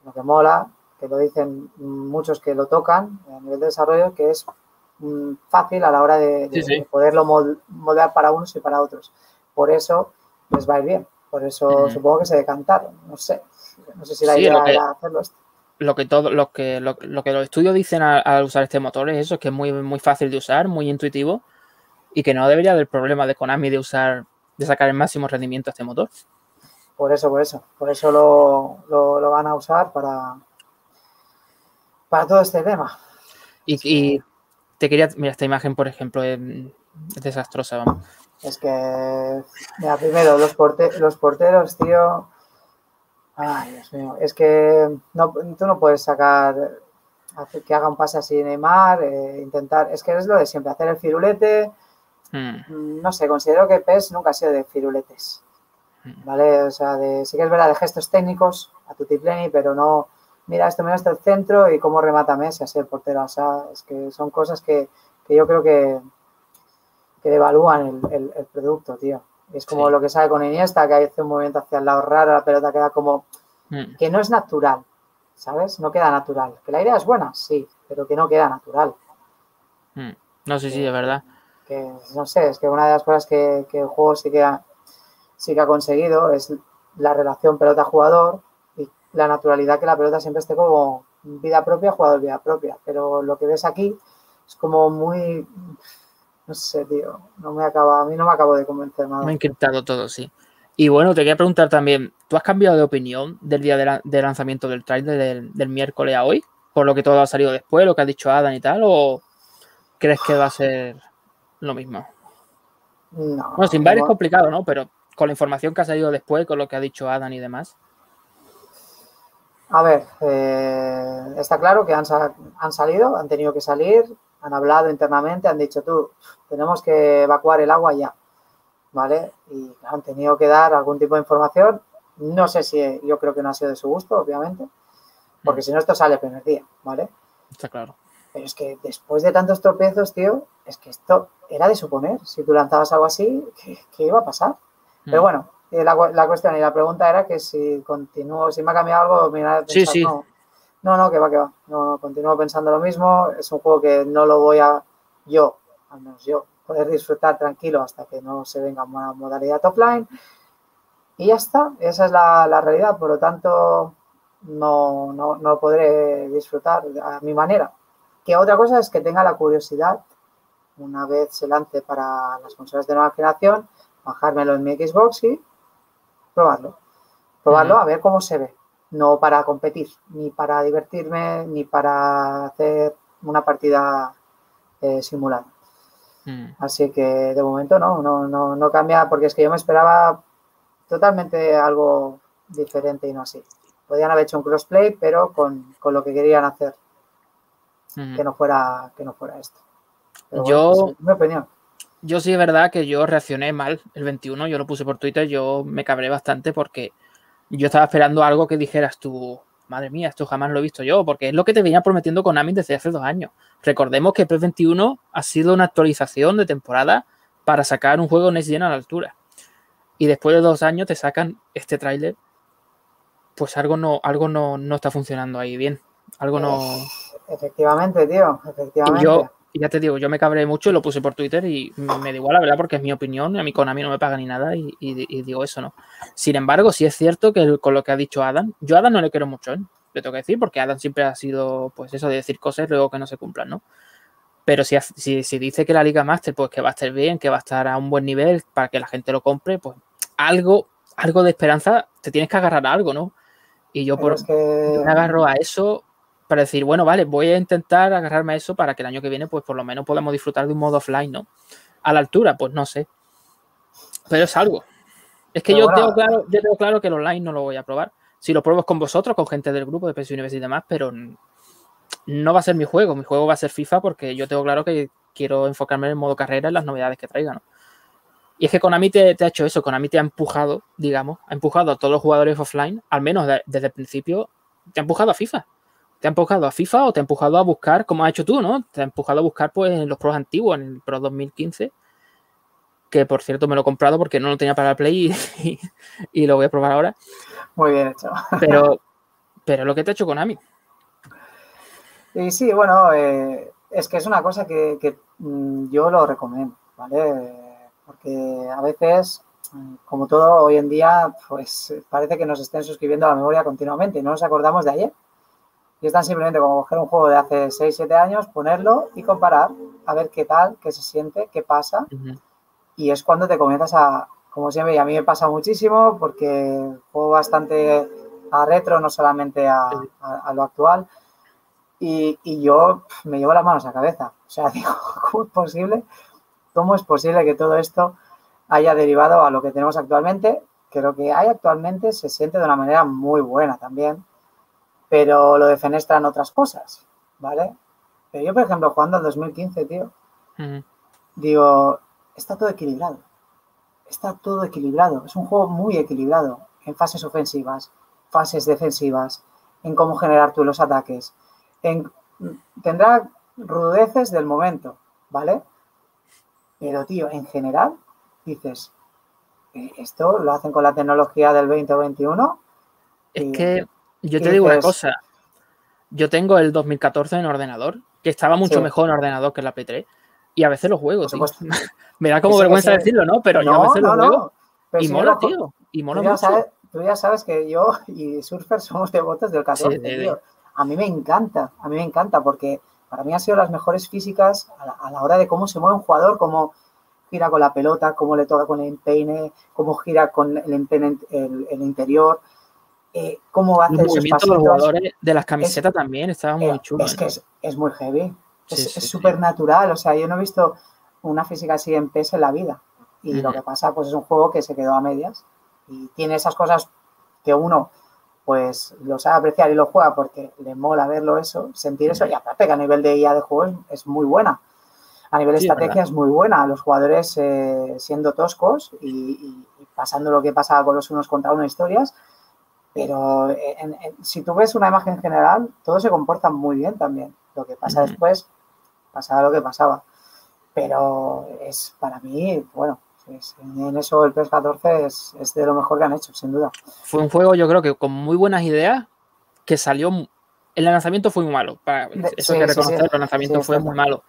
lo que mola, que lo dicen muchos que lo tocan a nivel de desarrollo, que es Mm, fácil a la hora de, poderlo moldear para unos y para otros. Por eso les va a ir bien. Por eso supongo que se decantaron. No sé. No sé si la idea era hacerlo esto. Lo que, todo, lo, que, lo, que los estudios dicen al, usar este motor es eso, que es muy, muy fácil de usar, muy intuitivo y que no debería haber problema de Konami de usar, de sacar el máximo rendimiento a este motor. Por eso, por eso. Por eso lo, lo, van a usar para, para todo este tema. y, te quería. Mira, esta imagen, por ejemplo, es, desastrosa, vamos. Es que. Mira, primero, los, los porteros, tío. Ay, Dios mío. Es que no, tú no puedes sacar. Hacer que haga un pase así Neymar, eh, intentar. Es que es lo de siempre, hacer el firulete. Hmm. No sé, considero que PES nunca ha sido de firuletes. Hmm. ¿Vale? O sea, de, sí que es verdad de gestos técnicos a pleni, pero no mira, esto me hasta el centro y cómo remata Messi así el portero. O sea, es que son cosas que, yo creo que, que devalúan el, producto, tío. Es como lo que sabe con Iniesta, que hace un movimiento hacia el lado raro, la pelota queda como... Mm. que no es natural, ¿sabes? No queda natural. Que la idea es buena, sí, pero que no queda natural. Mm. No sé si de verdad. Que, no sé, es que una de las cosas que, el juego sí que, sí que ha conseguido es la relación pelota-jugador, la naturalidad que la pelota siempre esté como vida propia, jugador vida propia. Pero lo que ves aquí es como muy, no sé, tío, no me acaba, a mí no me acabo de convencer nada. Me ha encantado todo, sí. Y bueno, te quería preguntar también, ¿tú has cambiado de opinión del día de, lanzamiento del trailer del, miércoles a hoy? Por lo que todo ha salido después, lo que ha dicho Adam y tal, o crees que va a ser lo mismo? No. Bueno, sin ver es complicado, ¿no? Pero con la información que ha salido después, con lo que ha dicho Adam y demás. A ver, eh, está claro que han, han, salido, han tenido que salir, han hablado internamente, han dicho tú, tenemos que evacuar el agua ya, ¿vale? Y han tenido que dar algún tipo de información. No sé si yo creo que no ha sido de su gusto, obviamente, porque mm. si no esto sale el primer día, ¿vale? Está claro. Pero es que después de tantos tropiezos, tío, es que esto era de suponer, si tú lanzabas algo así, ¿qué, iba a pasar? Pero mm. Bueno, la, la, cuestión y la pregunta era que si continúo, si me ha cambiado algo, mira, sí, sí. No, no, no, que va, que va. No, continúo pensando lo mismo. Es un juego que no lo voy a, yo, al menos yo, poder disfrutar tranquilo hasta que no se venga una modalidad offline. Y ya está, esa es la, la realidad. Por lo tanto, no, no, no podré disfrutar a mi manera. Que otra cosa es que tenga la curiosidad, una vez se lance para las consolas de nueva generación, bajármelo en mi Xbox y probarlo. Probarlo a ver cómo se ve. No para competir, ni para divertirme, ni para hacer una partida eh, simulada. Mm. Así que de momento no, no, no, no cambia, porque es que yo me esperaba totalmente algo diferente y no así. Podían haber hecho un crossplay, pero con, lo que querían hacer. Que no fuera, que no fuera esto. yo, mi opinión yo sí es verdad que yo reaccioné mal el 21, yo lo puse por Twitter, yo me cabré bastante porque yo estaba esperando algo que dijeras tú, madre mía, esto jamás lo he visto yo, porque es lo que te venía prometiendo Konami desde hace dos años. Recordemos que PES 21 ha sido una actualización de temporada para sacar un juego Next Gen a la altura. Y después de dos años te sacan este tráiler, pues algo no, algo no, no está funcionando ahí bien. Algo no. Efectivamente, tío, efectivamente. Yo, ya te digo, yo me cabré mucho y lo puse por Twitter y me da igual, la verdad, porque es mi opinión. A mí Konami no me paga ni nada y, digo eso, ¿no? Sin embargo, sí es cierto que con lo que ha dicho Adam, yo a Adam no le quiero mucho, ¿eh? Le tengo que decir, porque Adam siempre ha sido, pues eso de decir cosas luego que no se cumplan, ¿no? Pero si, si, dice que la Liga Master, pues que va a estar bien, que va a estar a un buen nivel para que la gente lo compre, pues algo, algo de esperanza, te tienes que agarrar a algo, ¿no? Y yo, por, me agarro a eso para decir, bueno, vale, voy a intentar agarrarme a eso para que el año que viene, pues por lo menos podamos disfrutar de un modo offline, ¿no? A la altura, pues no sé. Pero es algo. Es que yo, tengo claro, yo tengo claro que el online no lo voy a probar. Si lo pruebo es con vosotros, con gente del grupo de PS University y demás, pero no va a ser mi juego. Mi juego va a ser FIFA porque yo tengo claro que quiero enfocarme en el modo carrera en las novedades que traiga, ¿no? Y es que Konami te, te ha hecho eso, Konami te ha empujado, digamos, ha empujado a todos los jugadores offline, al menos desde el principio, te ha empujado a FIFA te ha empujado a FIFA o te ha empujado a buscar, como has hecho tú, ¿no? Te ha empujado a buscar pues en los pros antiguos, en el Pro 2015, que por cierto me lo he comprado porque no lo tenía para Play <laughs> y, lo voy a probar ahora. Muy bien hecho. <laughs> Pero, pero lo que te ha hecho Konami. Y sí, bueno, eh, es que es una cosa que, que, mm, yo lo recomiendo, ¿vale? Porque a veces, como todo hoy en día, pues parece que nos estén suscribiendo a la memoria continuamente y no nos acordamos de ayer. Y es tan simplemente como coger un juego de hace 6, 7 años, ponerlo y comparar, a ver qué tal, qué se siente, qué pasa. Y es cuando te comienzas a, como siempre, y a mí me pasa muchísimo porque juego bastante a retro, no solamente a, lo actual. Y, y, yo me llevo las manos a la cabeza. O sea, <laughs> digo, ¿cómo es posible? ¿Cómo es posible que todo esto haya derivado a lo que tenemos actualmente? Que lo que hay actualmente se siente de una manera muy buena también pero lo defenestran otras cosas, ¿vale? Pero yo, por ejemplo, jugando al 2015, tío, digo, está todo equilibrado. Está todo equilibrado. Es un juego muy equilibrado en fases ofensivas, fases defensivas, en cómo generar tú los ataques. En, tendrá rudeces del momento, ¿vale? Pero, tío, en general, dices, eh, esto lo hacen con la tecnología del 2021. Es que yo te digo una cosa. Yo tengo el 2014 en ordenador, que estaba mucho mejor en ordenador que la Play 3. Y a veces lo juego, <laughs> Me da como vergüenza decirlo, ¿no? Pero yo a veces lo juego. y mola, tío. Y mola mucho. tú ya sabes que yo y Surfer <laughs> somos devotos del 14, tío. A mí me encanta, a mí me encanta porque para mí han sido las mejores físicas a la, hora de cómo se mueve un jugador, cómo gira con la pelota, cómo le toca con el empeine, cómo gira con el empeine el interior. Eh, cómo va a hacer esos pasitos. los jugadores de las camisetas también estaba muy eh, chulo. Es que es, muy heavy. es súper natural. O sea, yo no he visto una física así en PES en la vida. Y lo que pasa, pues es un juego que se quedó a medias. Y tiene esas cosas que uno, pues, lo sabe apreciar y lo juega porque le mola verlo eso, sentir eso. Y aparte que a nivel de IA de juego es, muy buena. A nivel de estrategia es muy buena. Los jugadores eh, siendo toscos y, y, pasando lo que pasa con los unos contra uno historias, pero si tú ves una imagen general, todo se comporta muy bien también. Lo que pasa después, pasaba lo que pasaba. Pero es para mí, bueno, en eso el PS14 es, de lo mejor que han hecho, sin duda. Fue un juego, yo creo que con muy buenas ideas, que salió. El lanzamiento fue muy malo. eso hay que reconocer, el lanzamiento fue muy malo.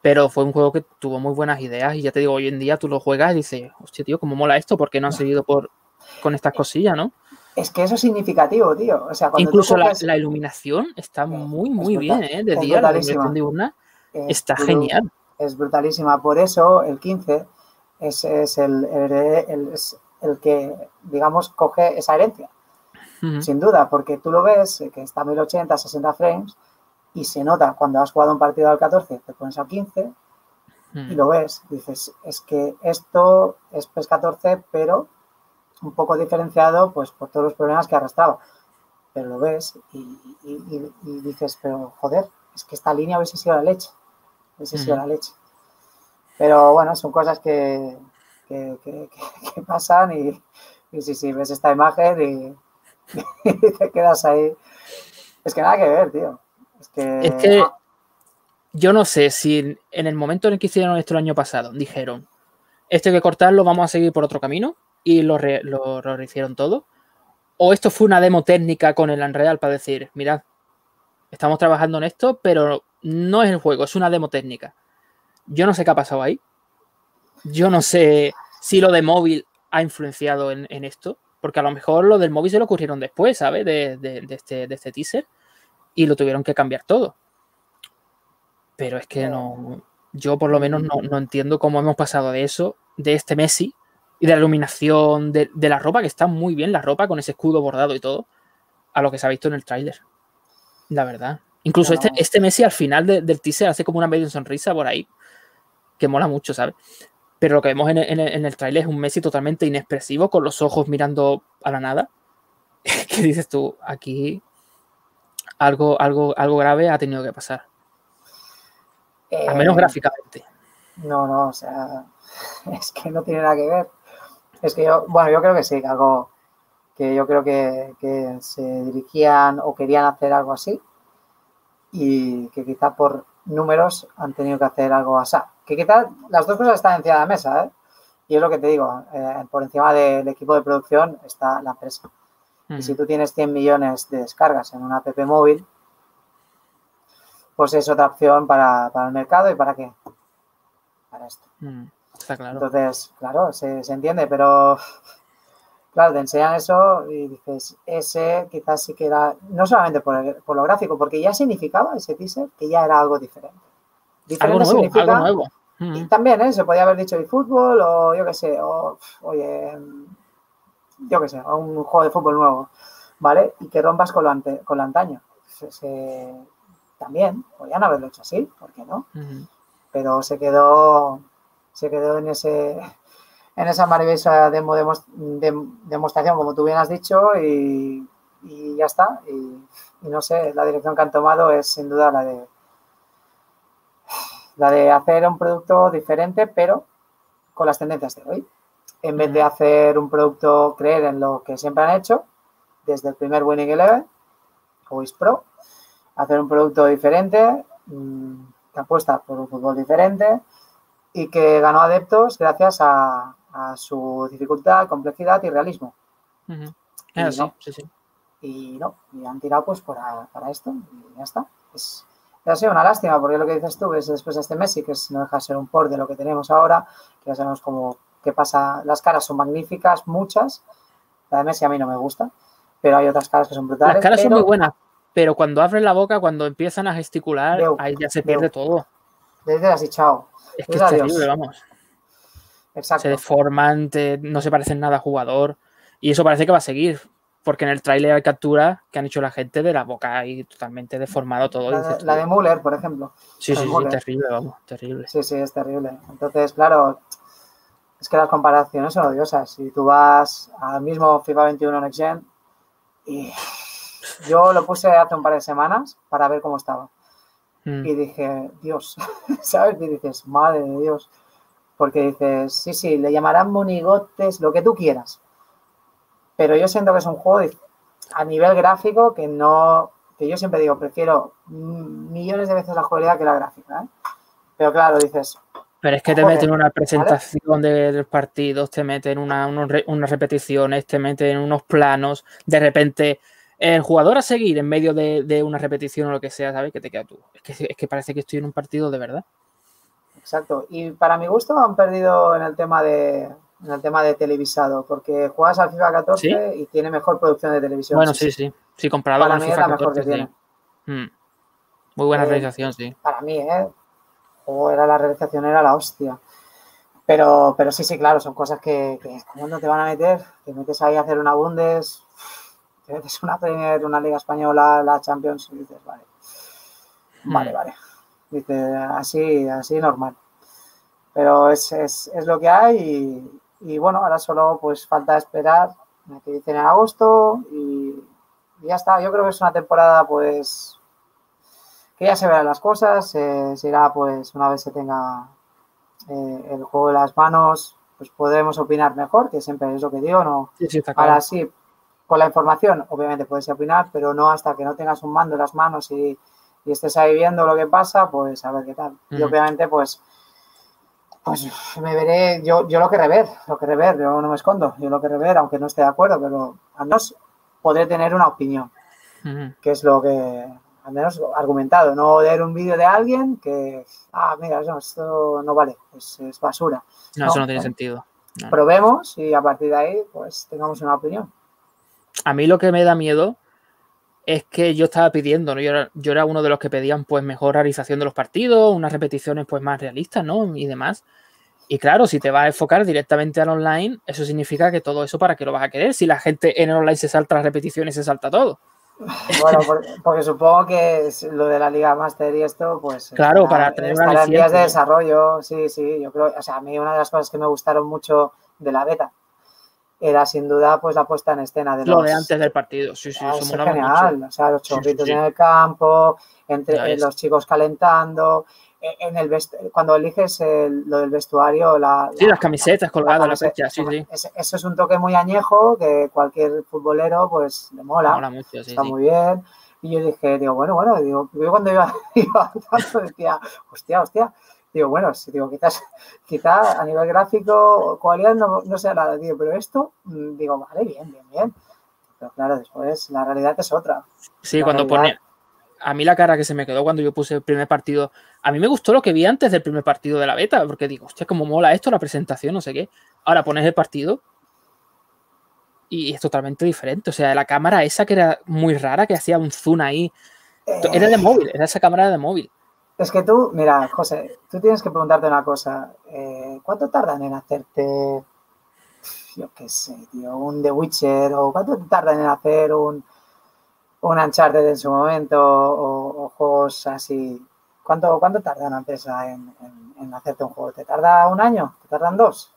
Pero fue un juego que tuvo muy buenas ideas y ya te digo, hoy en día tú lo juegas y dices, hostia, tío, cómo mola esto, porque no han seguido por, con estas cosillas, ¿no? Es que eso es significativo, tío. O sea, Incluso la, iluminación está muy, muy bien, ¿eh? De día, la iluminación diurna está genial. Es brutalísima. Por eso el 15 es, el, el, que, digamos, coge esa herencia. Sin duda, porque tú lo ves, que está a 1080, 60 frames, y se nota cuando has jugado un partido al 14, te pones al 15 y lo ves. Dices, es que esto es PES 14, pero un poco diferenciado pues por todos los problemas que arrastraba. Pero lo ves y, dices, pero joder, es que esta línea hubiese sido la leche. Hubiese sido la leche. Pero bueno, son cosas que, que, <laughs> pasan y, sí, ves esta imagen y <laughs> y te quedas ahí. Es que nada que ver, tío. Es que... Es que yo no sé si en el momento en el que hicieron esto el año pasado dijeron, esto hay que cortarlo, vamos a seguir por otro camino y lo, lo, hicieron todo. O esto fue una demo técnica con el Unreal para decir, mirad, estamos trabajando en esto, pero no es el juego, es una demo técnica. Yo no sé qué ha pasado ahí. Yo no sé si lo de móvil ha influenciado en, esto, porque a lo mejor lo del móvil se lo ocurrieron después, ¿sabes? De, este, de este teaser y lo tuvieron que cambiar todo. Pero es que no, yo por lo menos no, entiendo cómo hemos pasado de eso, de este Messi y de la iluminación, de, la ropa, que está muy bien la ropa con ese escudo bordado y todo, a lo que se ha visto en el tráiler. La verdad. Incluso este, este Messi al final del teaser hace como una medio sonrisa por ahí, que mola mucho, ¿sabes? Pero lo que vemos en el, en el, tráiler es un Messi totalmente inexpresivo, con los ojos mirando a la nada. <laughs> ¿Qué dices tú? Aquí algo, algo, algo grave ha tenido que pasar. Al menos eh, gráficamente. No, no, o sea, <laughs> es que no tiene nada que ver. Es que yo, bueno, yo creo que sí, que algo que yo creo que, que se dirigían o querían hacer algo así y que quizá por números han tenido que hacer algo así. Que quizás las dos cosas están encima de la mesa, ¿eh? Y es lo que te digo, eh, por encima del equipo de producción está la empresa. Y si tú tienes 100 millones de descargas en una app móvil, pues es otra opción para, el mercado y para qué? Para esto. Está claro. Entonces, claro, se, entiende, pero claro, te enseñan eso y dices, ese quizás sí que era, no solamente por, lo gráfico, porque ya significaba ese teaser que ya era algo diferente. Diferente algo nuevo, algo nuevo. Y mm. también, ¿eh? Se podía haber dicho el fútbol o yo qué sé, o oye, yo qué sé, un juego de fútbol nuevo, ¿vale? Y que rompas con lo, ante, con lo antaño. Se, también, podían haberlo hecho así, ¿por qué no? Pero se quedó, se quedó en ese en esa maravillosa demo, demostración, como tú bien has dicho, y, ya está. Y, no sé, la dirección que han tomado es sin duda la de la de hacer un producto diferente, pero con las tendencias de hoy. En vez de hacer un producto, creer en lo que siempre han hecho, desde el primer Winning Eleven o Pro, hacer un producto diferente, mm, que apuesta por un fútbol diferente y que ganó adeptos gracias a, su dificultad, complejidad y realismo. y, no, y no, y han tirado pues para, esto y ya está. Es, ha sido una lástima porque lo que dices tú es después de este Messi, que no deja de ser un por de lo que tenemos ahora, que ya sabemos cómo qué pasa. Las caras son magníficas, muchas. La de Messi a mí no me gusta, pero hay otras caras que son brutales. Las caras son muy buenas, pero cuando abren la boca, cuando empiezan a gesticular, ahí ya se pierde todo. Desde así, chao. Es que es terrible, vamos. Exacto. Se deforman, no se parecen nada a jugador. Y eso parece que va a seguir. Porque en el tráiler hay captura que han hecho la gente de la boca ahí totalmente deformado todo. La, de, Muller, por ejemplo. Sí, sí, sí, terrible, vamos, terrible. Sí, sí, es terrible. Entonces, claro, es que las comparaciones son odiosas. Si tú vas al mismo FIFA 21 Next Gen y yo lo puse hace un par de semanas para ver cómo estaba. Mm. Y dije, Dios, <laughs> ¿sabes? Y dices, madre de Dios. Porque dices, sí, sí, le llamarán monigotes, lo que tú quieras. Pero yo siento que es un juego a nivel gráfico que no, que yo siempre digo, prefiero millones de veces la jugabilidad que la gráfica. ¿eh? Pero claro, dices. Pero es que te meten una presentación de los partidos, te meten una, unas repeticiones, te meten unos planos, de repente el jugador a seguir en medio de, una repetición o lo que sea, ¿sabes? Que te queda tú. Es que, es que parece que estoy en un partido de verdad. Exacto. Y para mi gusto han perdido en el tema de, en el tema de televisado, porque juegas al FIFA 14 y tiene mejor producción de televisión. Bueno, sí, sí. Sí, comparado para con FIFA es la mejor que tiene. Hmm. Muy buena eh, realización, sí. Para mí, ¿eh? O era la realización, era la hostia. Pero, pero sí, sí, claro, son cosas que, que ¿cómo no te van a meter? Te metes ahí a hacer una Bundes, es una Premier, una Liga Española, la Champions, y dices, vale, vale, hmm. vale. Dice, así, así normal. Pero es, es, es lo que hay y, bueno, ahora solo pues falta esperar a que dicen en agosto y, ya está. Yo creo que es una temporada pues que ya se verán las cosas, se irá pues una vez se tenga eh, el juego de las manos, pues podremos opinar mejor, que siempre es lo que digo, no. Sí, sí, Ahora sí, con la información, obviamente puedes opinar, pero no hasta que no tengas un mando en las manos y, estés ahí viendo lo que pasa, pues a ver qué tal. Y obviamente, pues, pues me veré, yo, yo lo que ver, lo que ver, yo no me escondo, yo lo que ver, aunque no esté de acuerdo, pero al menos podré tener una opinión, que es lo que, al menos argumentado, no ver un vídeo de alguien que, ah, mira, esto no vale, es, basura. No, eso no tiene sentido. Probemos y a partir de ahí, pues tengamos una opinión. A mí lo que me da miedo es que yo estaba pidiendo, ¿no? Yo era, yo era uno de los que pedían pues mejor realización de los partidos, unas repeticiones pues más realistas, ¿no? Y demás. Y claro, si te vas a enfocar directamente al online, eso significa que todo eso para qué lo vas a querer. Si la gente en el online se salta las repeticiones, se salta todo. <laughs> Bueno, porque, supongo que lo de la Liga Master y esto, pues. Claro, para tener una vías de desarrollo, sí, sí. Yo creo, o sea, a mí una de las cosas que me gustaron mucho de la beta era sin duda pues la puesta en escena de los. Lo de antes del partido, sí, sí, ah, es genial. O sea, los chorritos en el campo, entre los chicos calentando, en el cuando eliges lo del vestuario, la, sí, las camisetas colgadas, las fechas, sí, sí. Eso es un toque muy añejo que cualquier futbolero pues le mola, mola mucho, sí, está muy bien. Y yo dije, digo, bueno, bueno, digo, yo cuando iba, <laughs> iba tanto decía, hostia, hostia, digo, bueno, digo, quizás, <laughs> quizás a nivel gráfico, cualidad no, no sea nada, digo, pero esto, mm, digo, vale, bien, bien, bien. Pero claro, después la realidad es otra. Sí, cuando pone, a mí la cara que se me quedó cuando yo puse el primer partido, a mí me gustó lo que vi antes del primer partido de la beta, porque digo, hostia, cómo mola esto, la presentación, no sé qué. Ahora pones el partido y es totalmente diferente. O sea, la cámara esa que era muy rara, que hacía un zoom ahí, era de móvil, era esa cámara de móvil. Es que tú, mira, José, tú tienes que preguntarte una cosa. Eh, ¿Cuánto tardan en hacerte, yo qué sé, tío, un The Witcher? ¿O cuánto tardan en hacer un, un Uncharted en su momento o, juegos así. ¿Cuánto, ¿Cuánto tardan antes en, en, hacerte un juego? ¿Te tarda un año? ¿Te tardan dos?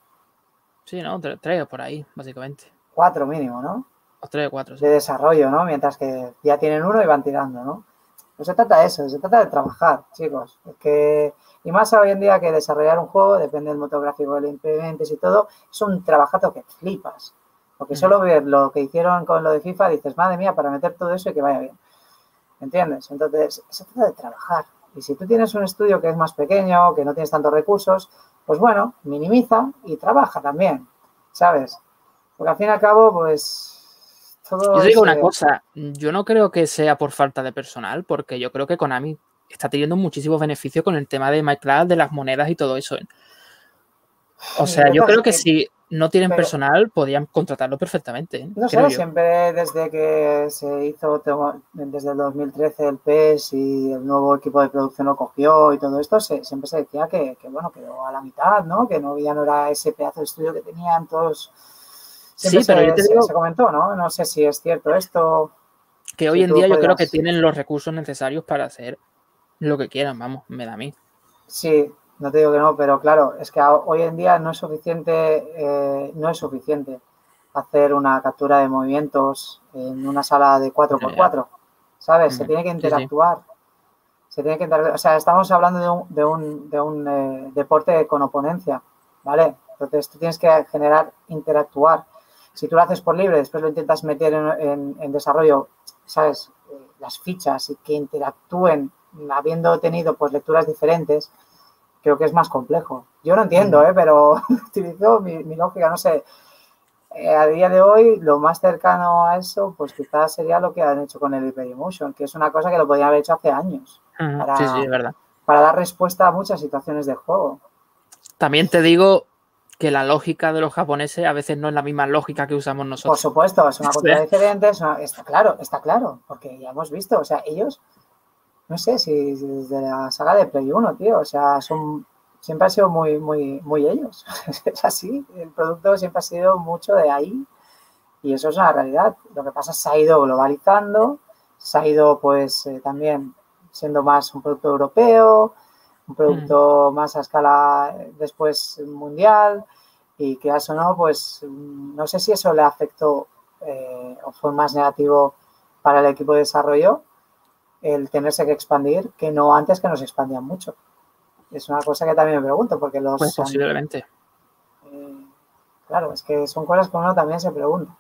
Sí, ¿no? Tres por ahí, básicamente. Cuatro mínimo, ¿no? O tres o cuatro. De desarrollo, ¿no? Mientras que ya tienen uno y van tirando, ¿no? No se trata de eso, se trata de trabajar, chicos. que, y más hoy en día que desarrollar un juego, depende del motor gráfico que le implementes y todo, es un trabajazo que flipas. Porque solo ver lo que hicieron con lo de FIFA, dices, madre mía, para meter todo eso y que vaya bien. ¿Entiendes? Entonces, se trata de trabajar. Y si tú tienes un estudio que es más pequeño, que no tienes tantos recursos, pues bueno, minimiza y trabaja también, ¿sabes? Porque al fin y al cabo, pues... Todo yo digo una cosa, yo no creo que sea por falta de personal, porque yo creo que Konami está teniendo muchísimos beneficios con el tema de MyCloud, de las monedas y todo eso. ¿eh? O sea, yo creo que si no tienen personal, podían contratarlo perfectamente. ¿eh? No sé, siempre desde que se hizo, desde el 2013 el PES y el nuevo equipo de producción lo cogió y todo esto, siempre se decía que, bueno, quedó a la mitad, ¿no? Que no, ya no era ese pedazo de estudio que tenían todos. Sí, pero se, se, comentó, ¿no? No sé si es cierto esto. Que hoy en día yo creo que tienen los recursos necesarios para hacer lo que quieran, vamos, me da a mí. Sí, no te digo que no, pero claro, es que hoy en día no es suficiente, eh, no es suficiente hacer una captura de movimientos en una sala de 4x4, ¿sabes? Se tiene que interactuar. Se tiene que O sea, estamos hablando de un, de un, de un eh, deporte con oponencia, ¿vale? Entonces tú tienes que generar, interactuar. Si tú lo haces por libre, después lo intentas meter en, desarrollo, ¿sabes? Eh, las fichas y que interactúen habiendo tenido pues lecturas diferentes, creo que es más complejo. Yo no entiendo, ¿eh? pero <laughs> utilizo mi, lógica, no sé. Eh, a día de hoy, lo más cercano a eso, pues quizás sería lo que han hecho con el Hyperimotion, que es una cosa que lo podían haber hecho hace años. para, sí, sí, es verdad. Para dar respuesta a muchas situaciones de juego. También te digo que la lógica de los japoneses a veces no es la misma lógica que usamos nosotros. Por supuesto, es una <laughs> cosa diferente, está claro, está claro, porque ya hemos visto, o sea, ellos no sé si desde la saga de Play 1, tío, o sea, son siempre ha sido muy, muy, muy ellos. <laughs> es así, el producto siempre ha sido mucho de ahí y eso es una realidad. Lo que pasa es que se ha ido globalizando, se ha ido pues eh, también siendo más un producto europeo, un producto más a escala eh, después mundial y que eso no, pues no sé si eso le afectó eh, o fue más negativo para el equipo de desarrollo el tenerse que expandir que no antes que nos expandían mucho. Es una cosa que también me pregunto, porque los... Pues posiblemente. Eh, claro, es que son cosas que uno también se pregunta.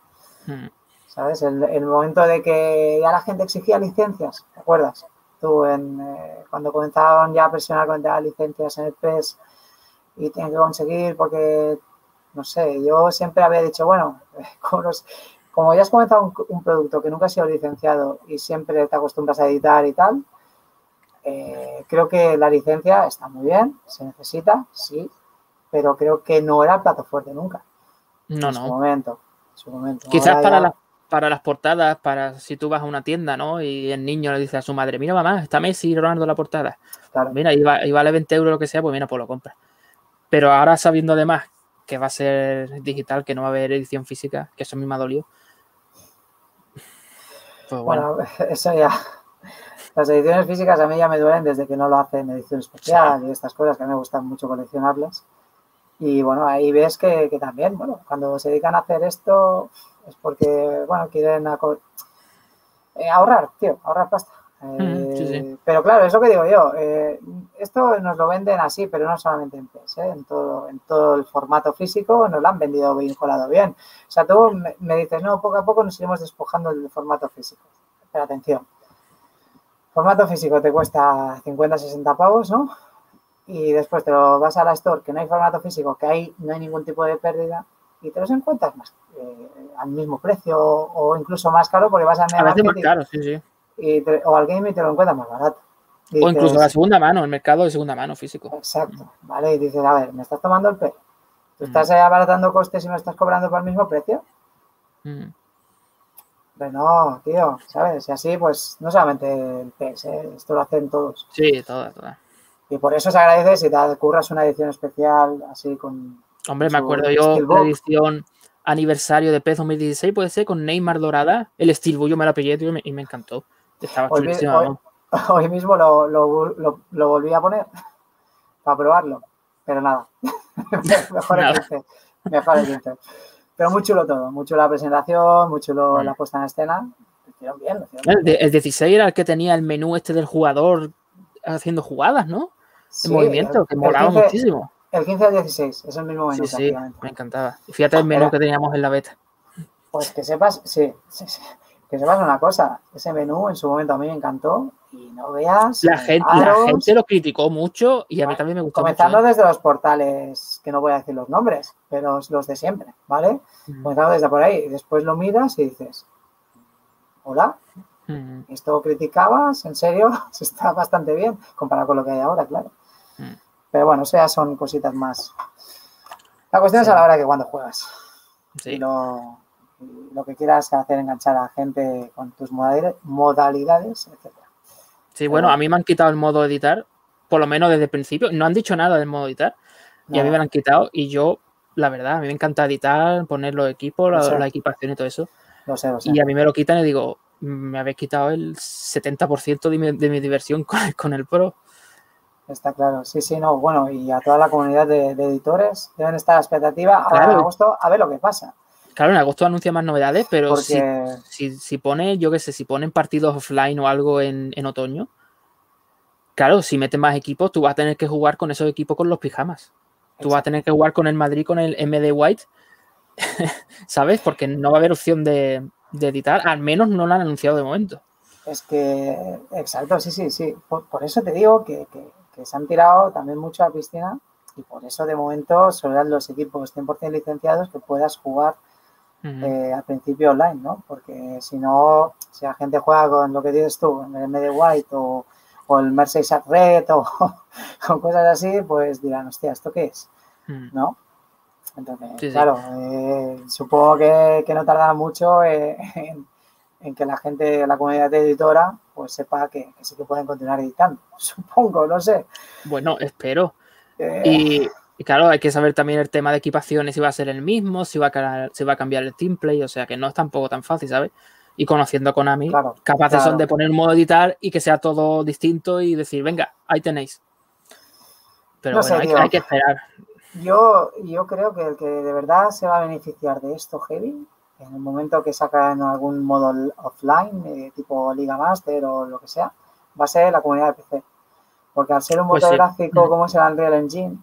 Hmm. ¿sabes? El, el, momento de que ya la gente exigía licencias, ¿te acuerdas? Tú, en, eh, cuando comenzaban ya a presionar con las licencias en el PES y tienen que conseguir porque, no sé, yo siempre había dicho, bueno, <laughs> como, los, como ya has comenzado un, un, producto que nunca ha sido licenciado y siempre te acostumbras a editar y tal, eh, creo que la licencia está muy bien, se necesita, sí, pero creo que no era el plato fuerte nunca. No, en no. Su momento, en su momento. Quizás Ahora para, ya- las para las portadas, para si tú vas a una tienda, ¿no? Y el niño le dice a su madre, mira mamá, está Messi y Ronaldo la portada. claro. Mira, y, va- y vale 20 euros lo que sea, pues mira, pues lo compras. Pero ahora sabiendo además que va a ser digital, que no va a haber edición física, que eso a mí me ha dolido. Pues bueno, Bueno, <laughs> eso ya. Las ediciones físicas a mí ya me duelen desde que no lo hacen edición especial y estas cosas que a mí me gustan mucho coleccionarlas. Y bueno, ahí ves que, que también, bueno, cuando se dedican a hacer esto es porque, bueno, quieren eh, ahorrar, tío, ahorrar pasta. Mm, sí, sí. Eh, Pero claro, es lo que digo yo. eh, esto nos lo venden así, pero no solamente en ¿eh? en, todo, en todo el formato físico nos lo han vendido vinculado bien. O sea, tú me, me dices, no, poco a poco nos iremos despojando del formato físico. Pero atención, formato físico te cuesta 50, 60 pavos, ¿no? Y después te lo vas a la store, que no hay formato físico, que ahí no hay ningún tipo de pérdida, y te los encuentras más eh, al mismo precio o incluso más caro porque vas al a veces más caro, sí, sí. y te- o al game y te lo encuentras más barato. Y O incluso dices, la segunda mano, el mercado de segunda mano físico. Exacto, ¿vale? Y dices, a ver, ¿me estás tomando el pelo? ¿Tú Mm. estás ahí abaratando costes y me estás cobrando por el mismo precio? Mm. Pues no, tío, ¿sabes? Y así, pues, no solamente el PES, ¿eh? esto lo hacen todos. Sí, todas, todas. Y por eso se agradece si te curras una edición especial así con... Hombre, me acuerdo yo Steelbook. la edición aniversario de PES 2016, puede ser, con Neymar dorada. El Steelbook yo me la pillé, tío, y me, y me encantó. Estaba Hoy, chulísima, <laughs> hoy- mismo lo, lo- lo- lo volví a poner <laughs> para probarlo, pero nada, <laughs> mejor el Nada. 15, mejor el 15. Pero muy chulo todo, muy chulo la presentación, muy chulo la puesta en escena. Lo hicieron bien, lo hicieron bien. El, de- el 16 era el que tenía el menú este del jugador haciendo jugadas, ¿no? Sí, En movimiento, el- que el molaba 15 muchísimo. El 15 al 16, es el mismo menú Sí, sí, me encantaba. Fíjate el menú Era- que teníamos en la beta. Pues que sepas, sí, sí, sí, que sepas una cosa, ese menú en su momento a mí me encantó y no veas. La gente, la gente lo criticó mucho y a mí también me gustó Comenzando mucho. ¿eh? desde los portales, que no voy a decir los nombres, pero los de siempre, ¿vale? Mm, Comenzando desde por ahí y después lo miras y dices, hola, mm, ¿esto criticabas? ¿En serio? <laughs> Se está bastante bien comparado con lo que hay ahora, claro. Mm. Pero bueno, eso ya son cositas más. La cuestión es a la hora que cuando juegas. y Sí. lo, y lo que quieras hacer enganchar a la gente con tus modalidades, etc. Sí, bueno, a mí me han quitado el modo editar, por lo menos desde el principio. No han dicho nada del modo editar y a mí me lo han quitado. Y yo, la verdad, a mí me encanta editar, poner los equipos, la, equipación y todo eso. Lo sé, lo sé. Y a mí me lo quitan y digo, me habéis quitado el 70% de mi, de mi diversión con, con el Pro. Está claro. Sí, sí, no. Bueno, y a toda la comunidad de, de editores deben estar a la expectativa ahora Claro. en agosto a ver lo que pasa. Claro, en agosto anuncia más novedades, pero si, Porque si, si pone, yo qué sé, si ponen partidos offline o algo en, en otoño, claro, si meten más equipos, tú vas a tener que jugar con esos equipos con los pijamas. Tú vas a tener que jugar con el Madrid con el MD White, <laughs> ¿sabes? Porque no va a haber opción de, de editar, al menos no lo han anunciado de momento. Es que, exacto, sí, sí, sí. Por, por eso te digo que, que- que se han tirado también mucho a la piscina y por eso de momento eran los equipos 100% licenciados que puedas jugar eh, al principio online, ¿no? Porque si no, si la gente juega con lo que dices tú, en el MD White o, o el Merseyside Red o, <laughs> o cosas así, pues dirán, hostia, ¿esto qué es? Ujú. ¿No? Entonces, Sí, sí. claro, eh, supongo que, que no tardará mucho eh, en, en que la gente, la comunidad editora, pues sepa que, que sí que pueden continuar editando. <laughs> Supongo, no sé. Bueno, espero. Eh, Y, y claro, hay que saber también el tema de equipaciones, si va a ser el mismo, si va a, si va a cambiar el teamplay, o sea que no es tampoco tan fácil, ¿sabes? Y conociendo a Konami, Claro, capaces claro. son de poner un modo editar y que sea todo distinto y decir, venga, ahí tenéis. Pero No bueno, sé, hay, tío. hay que esperar. Yo, yo creo que el que de verdad se va a beneficiar de esto heavy, en el momento que sacan algún modo offline, eh, tipo Liga Master o lo que sea, va a ser la comunidad de PC. Porque al ser un Pues motor sí. gráfico Mm. como es el Unreal Engine,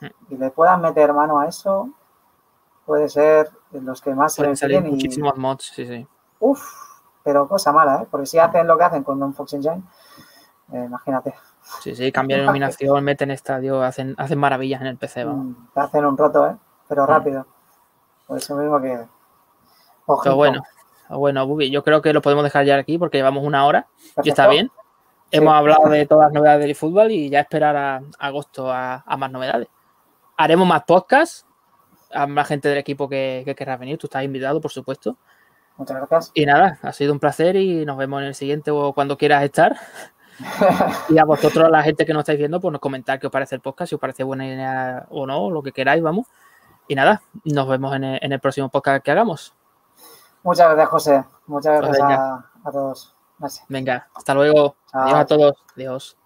Mm. y le puedan meter mano a eso, puede ser los que más se Pueden salir beneficien y muchísimos mods, sí, sí. uff, pero cosa mala, ¿eh? Porque si hacen lo que hacen con un Fox Engine, eh, imagínate. Sí, sí, cambian <laughs> iluminación, meten estadio, hacen, hacen maravillas en el PC. Mm, Te hacen un roto, ¿eh? Pero rápido. Por eso mismo que... Pero bueno, bueno, Bubi, yo creo que lo podemos dejar ya aquí porque llevamos una hora y está bien. Hemos hablado de todas las novedades del fútbol y ya esperar a, a agosto a, a más novedades. Haremos más podcasts, a más gente del equipo que, que querrá venir. Tú estás invitado, por supuesto. Muchas gracias. Y nada, ha sido un placer y nos vemos en el siguiente o cuando quieras estar. <laughs> Y a vosotros, la gente que nos estáis viendo, pues nos comentar qué os parece el podcast, si os parece buena idea o no, lo que queráis, vamos. Y nada, nos vemos en el, en el próximo podcast que hagamos. Muchas gracias, José. Muchas gracias a, a todos. Gracias. Venga, hasta luego. Chao. Adiós a todos. Adiós.